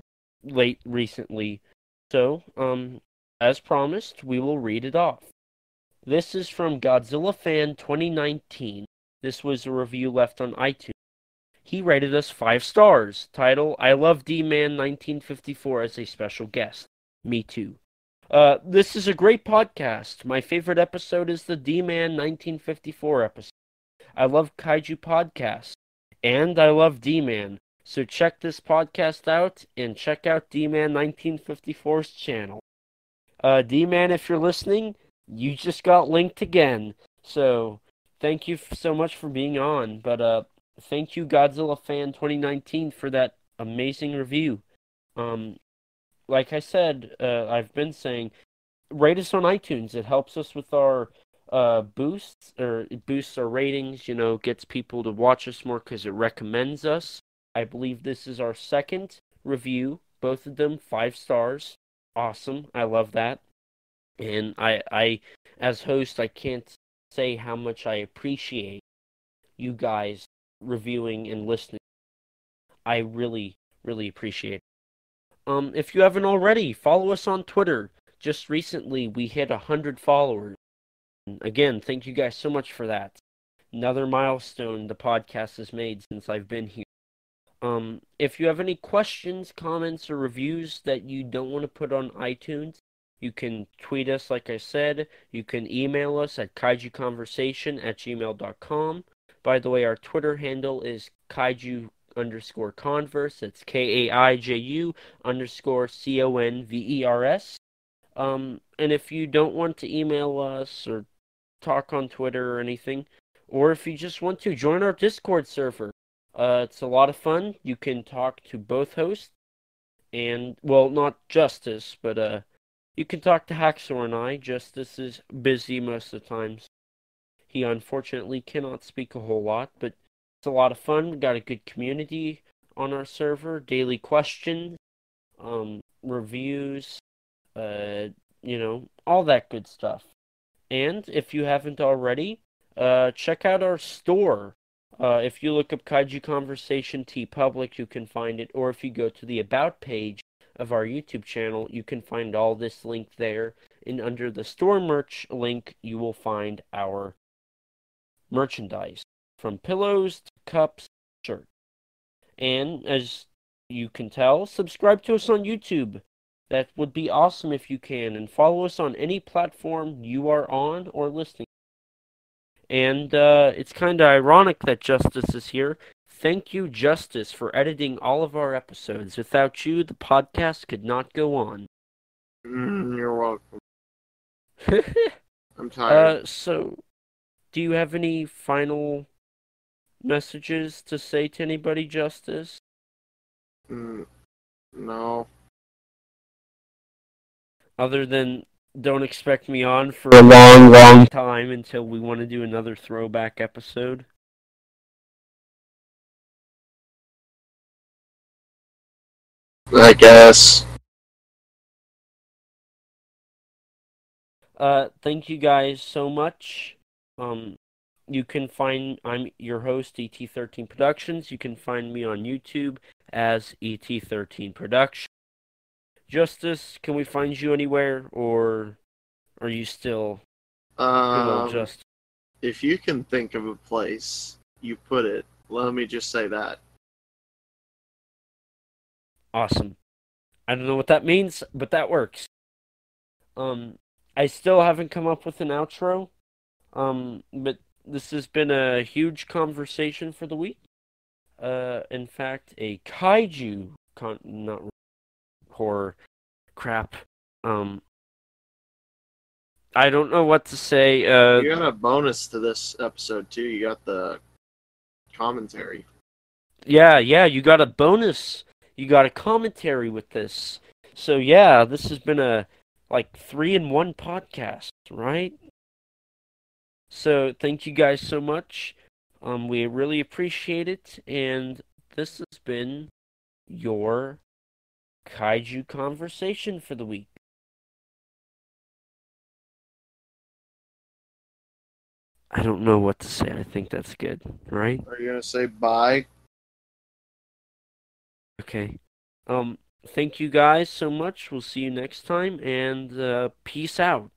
late recently, so um, as promised, we will read it off. This is from Godzilla Fan 2019. This was a review left on iTunes. He rated us five stars. Title: I love D-Man 1954 as a special guest. Me too. Uh, this is a great podcast. My favorite episode is the D-Man 1954 episode. I love Kaiju podcasts, and I love D-Man. So check this podcast out and check out D-Man 1954's channel. Uh, D-Man, if you're listening, you just got linked again. So thank you so much for being on. But uh, thank you, Godzilla Fan 2019, for that amazing review. Um, like I said, uh, I've been saying, rate us on iTunes. It helps us with our uh, boosts, or boosts our ratings. You know, gets people to watch us more because it recommends us. I believe this is our second review. Both of them five stars. Awesome. I love that. And I, I, as host, I can't say how much I appreciate you guys reviewing and listening. I really, really appreciate it. Um, if you haven't already, follow us on Twitter. Just recently, we hit a hundred followers. And again, thank you guys so much for that. Another milestone the podcast has made since I've been here. Um, if you have any questions, comments, or reviews that you don't want to put on iTunes, you can tweet us, like I said. You can email us at kaijuconversation at gmail.com. By the way, our Twitter handle is kaiju underscore converse. It's K A I J U underscore C O N V E R S. Um, and if you don't want to email us or talk on Twitter or anything, or if you just want to join our Discord server, uh, it's a lot of fun. You can talk to both hosts, and well, not Justice, but uh, you can talk to Haxor and I. Justice is busy most of the times. He unfortunately cannot speak a whole lot, but it's a lot of fun. We got a good community on our server, daily questions, um, reviews, uh, you know, all that good stuff. And if you haven't already, uh, check out our store. Uh, if you look up Kaiju Conversation TeePublic, you can find it. Or if you go to the About page of our YouTube channel, you can find all this link there. And under the store merch link, you will find our merchandise from pillows to cups, shirts. And as you can tell, subscribe to us on YouTube. That would be awesome if you can. And follow us on any platform you are on or listening. And uh, it's kind of ironic that Justice is here. thank you, Justice, for editing all of our episodes. Without you, the podcast could not go on. Mm, you're welcome. I'm tired. uh, so, do you have any final messages to say to anybody, Justice? Mm, no. Other than don't expect me on for a long, long time until we want to do another throwback episode. I guess. Uh, thank you guys so much. Um, you can find I'm your host ET13 Productions. You can find me on YouTube as ET13 Production. Justice, can we find you anywhere, or are you still Um, Justice? if you can think of a place, you put it. Let me just say that. Awesome. I don't know what that means, but that works. Um, I still haven't come up with an outro. Um, but this has been a huge conversation for the week. Uh, in fact, a kaiju con not horror crap. Um, I don't know what to say. Uh, You got a bonus to this episode too. You got the commentary. Yeah, yeah, you got a bonus. You got a commentary with this. So yeah, this has been a like three in one podcast, right? So thank you guys so much. Um, we really appreciate it, and this has been your kaiju conversation for the week. I don't know what to say. I think that's good, right? Are you gonna say bye? Okay. Um, thank you guys so much. We'll see you next time, and uh, peace out.